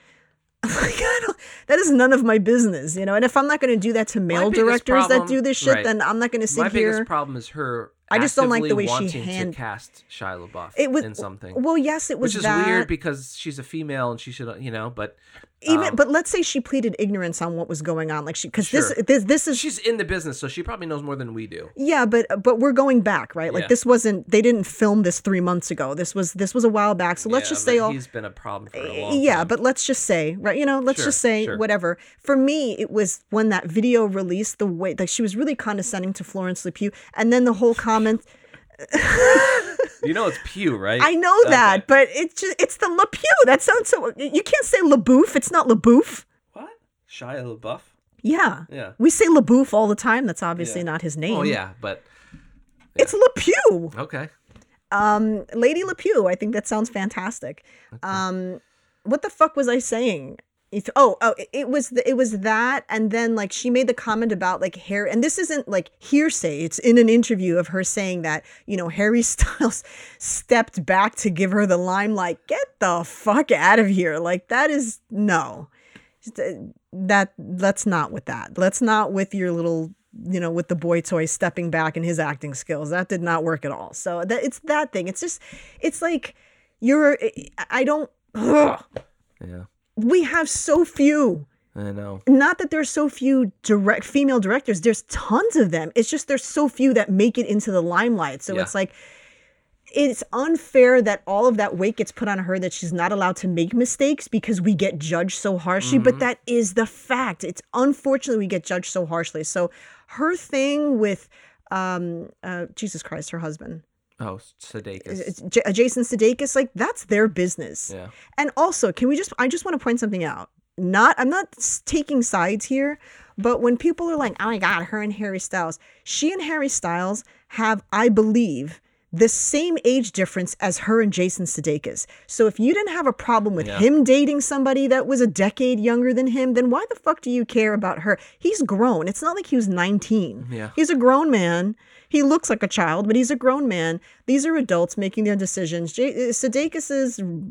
(laughs) Oh I don't, that is none of my business, you know. And if I'm not going to do that to male directors that do this shit, right. then I'm not going to sit My here. biggest problem is her. I just don't like the way she hand- cast Shia LaBeouf it was in something, Well, yes, it was which is that. weird because she's a female and she should, you know. But even um, but let's say she pleaded ignorance on what was going on like she because Sure. this this this is she's in the business, so she probably knows more than we do. yeah but but we're going back right like Yeah. this wasn't they didn't film this three months ago this was this was a while back so let's Yeah, just say all he's been a problem for a long yeah time. but let's just say right you know let's Sure, just say sure. whatever for me it was when that video released the way like she was really condescending to florence lepew and then the whole comment (laughs) you know it's Pew, right? i know that but it's just it's the lepew that sounds so you can't say laboof it's not laboof What? Shia LaBeouf? yeah Yeah. we say laboof all the time that's obviously Yeah. not his name Oh yeah, but it's lepew okay. Um, Lady LePew, I think that sounds fantastic. Um, what the fuck was I saying? Oh, oh, it- it was the, it was that, and then like she made the comment about like hair, and this isn't like hearsay. It's in an interview of her saying that you know Harry (laughs) Styles stepped back to give her the limelight. Get the fuck out of here! Like that is no, uh, that let's not with that. Let's not with your little you know with the boy toy stepping back and his acting skills. That did not work at all. So that it's that thing. It's just it's like you're. I don't. ugh. (sighs) Yeah, We have so few. I know. Not that there's so few direct female directors. There's tons of them. It's just there's so few that make it into the limelight. So Yeah. it's like it's unfair that all of that weight gets put on her that she's not allowed to make mistakes because we get judged so harshly. But that is the fact. It's unfortunately we get judged so harshly. So her thing with um uh Jesus Christ, her husband. Oh, Sudeikis. J- uh, Jason Sudeikis, like that's their business. Yeah. And also, can we just? I just want to point something out. Not, I'm not taking sides here, but when people are like, "Oh my God, her and Harry Styles," she and Harry Styles have, I believe, the same age difference as her and Jason Sudeikis. So if you didn't have a problem with Yeah. him dating somebody that was a decade younger than him, then why the fuck do you care about her? He's grown. It's not like he was 19. Yeah. He's a grown man. He looks like a child, but he's a grown man. These are adults making their decisions. J- uh,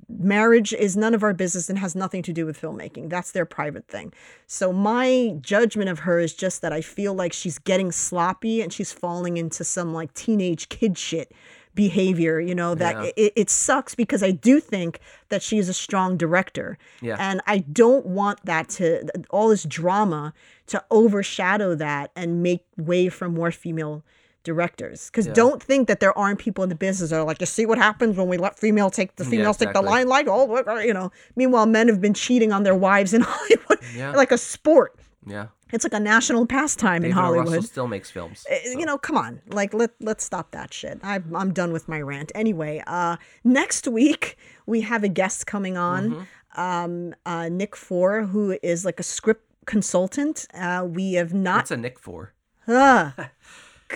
marriage is none of our business and has nothing to do with filmmaking. That's their private thing. So my judgment of her is just that I feel like she's getting sloppy and she's falling into some like teenage kid shit behavior you know that Yeah. it, it sucks because i do think that she is a strong director Yeah. and i don't want that to all this drama to overshadow that and make way for more female directors because Yeah. don't think that there aren't people in the business that are like you see what happens when we let female take the Yeah, females take the exactly. limelight oh you know meanwhile men have been cheating on their wives in (laughs) hollywood Yeah. like a sport Yeah. it's like a national pastime in David O. hollywood Russell still makes films. uh, so. You know, come on. Like let let's stop that shit. I I'm done with my rant. Anyway, uh next week we have a guest coming on. Mm-hmm. Um uh Nick Four who is like a script consultant. Uh we have not What's a Nick for? uh, (laughs)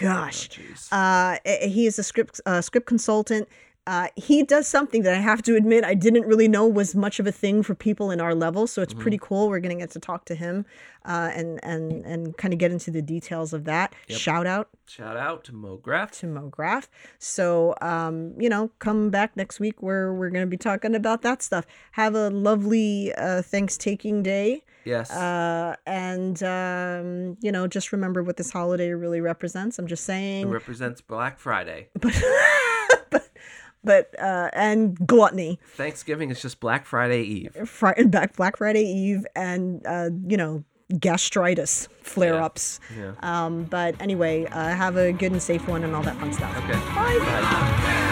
gosh. Jeez. Uh, he is a script uh, script consultant. Uh, he does something that I have to admit I didn't really know was much of a thing for people in our level, so it's Mm-hmm. pretty cool. We're gonna get to talk to him uh, and and and kind of get into the details of that. Shout out Shout out to MoGraph. to MoGraph. So, um, you know, come back next week where we're going to be talking about that stuff. Have a lovely uh, Thanksgiving day. Yes. Uh, and, um, you know, just remember what this holiday really represents. I'm just it saying. represents Black Friday. (laughs) But, but uh, and gluttony. Thanksgiving is just Black Friday Eve. Fri- back Black Friday Eve and, uh, you know, gastritis flare ups. Yeah. Um, but anyway, uh, have a good and safe one and all that fun stuff. Okay. Bye. Bye.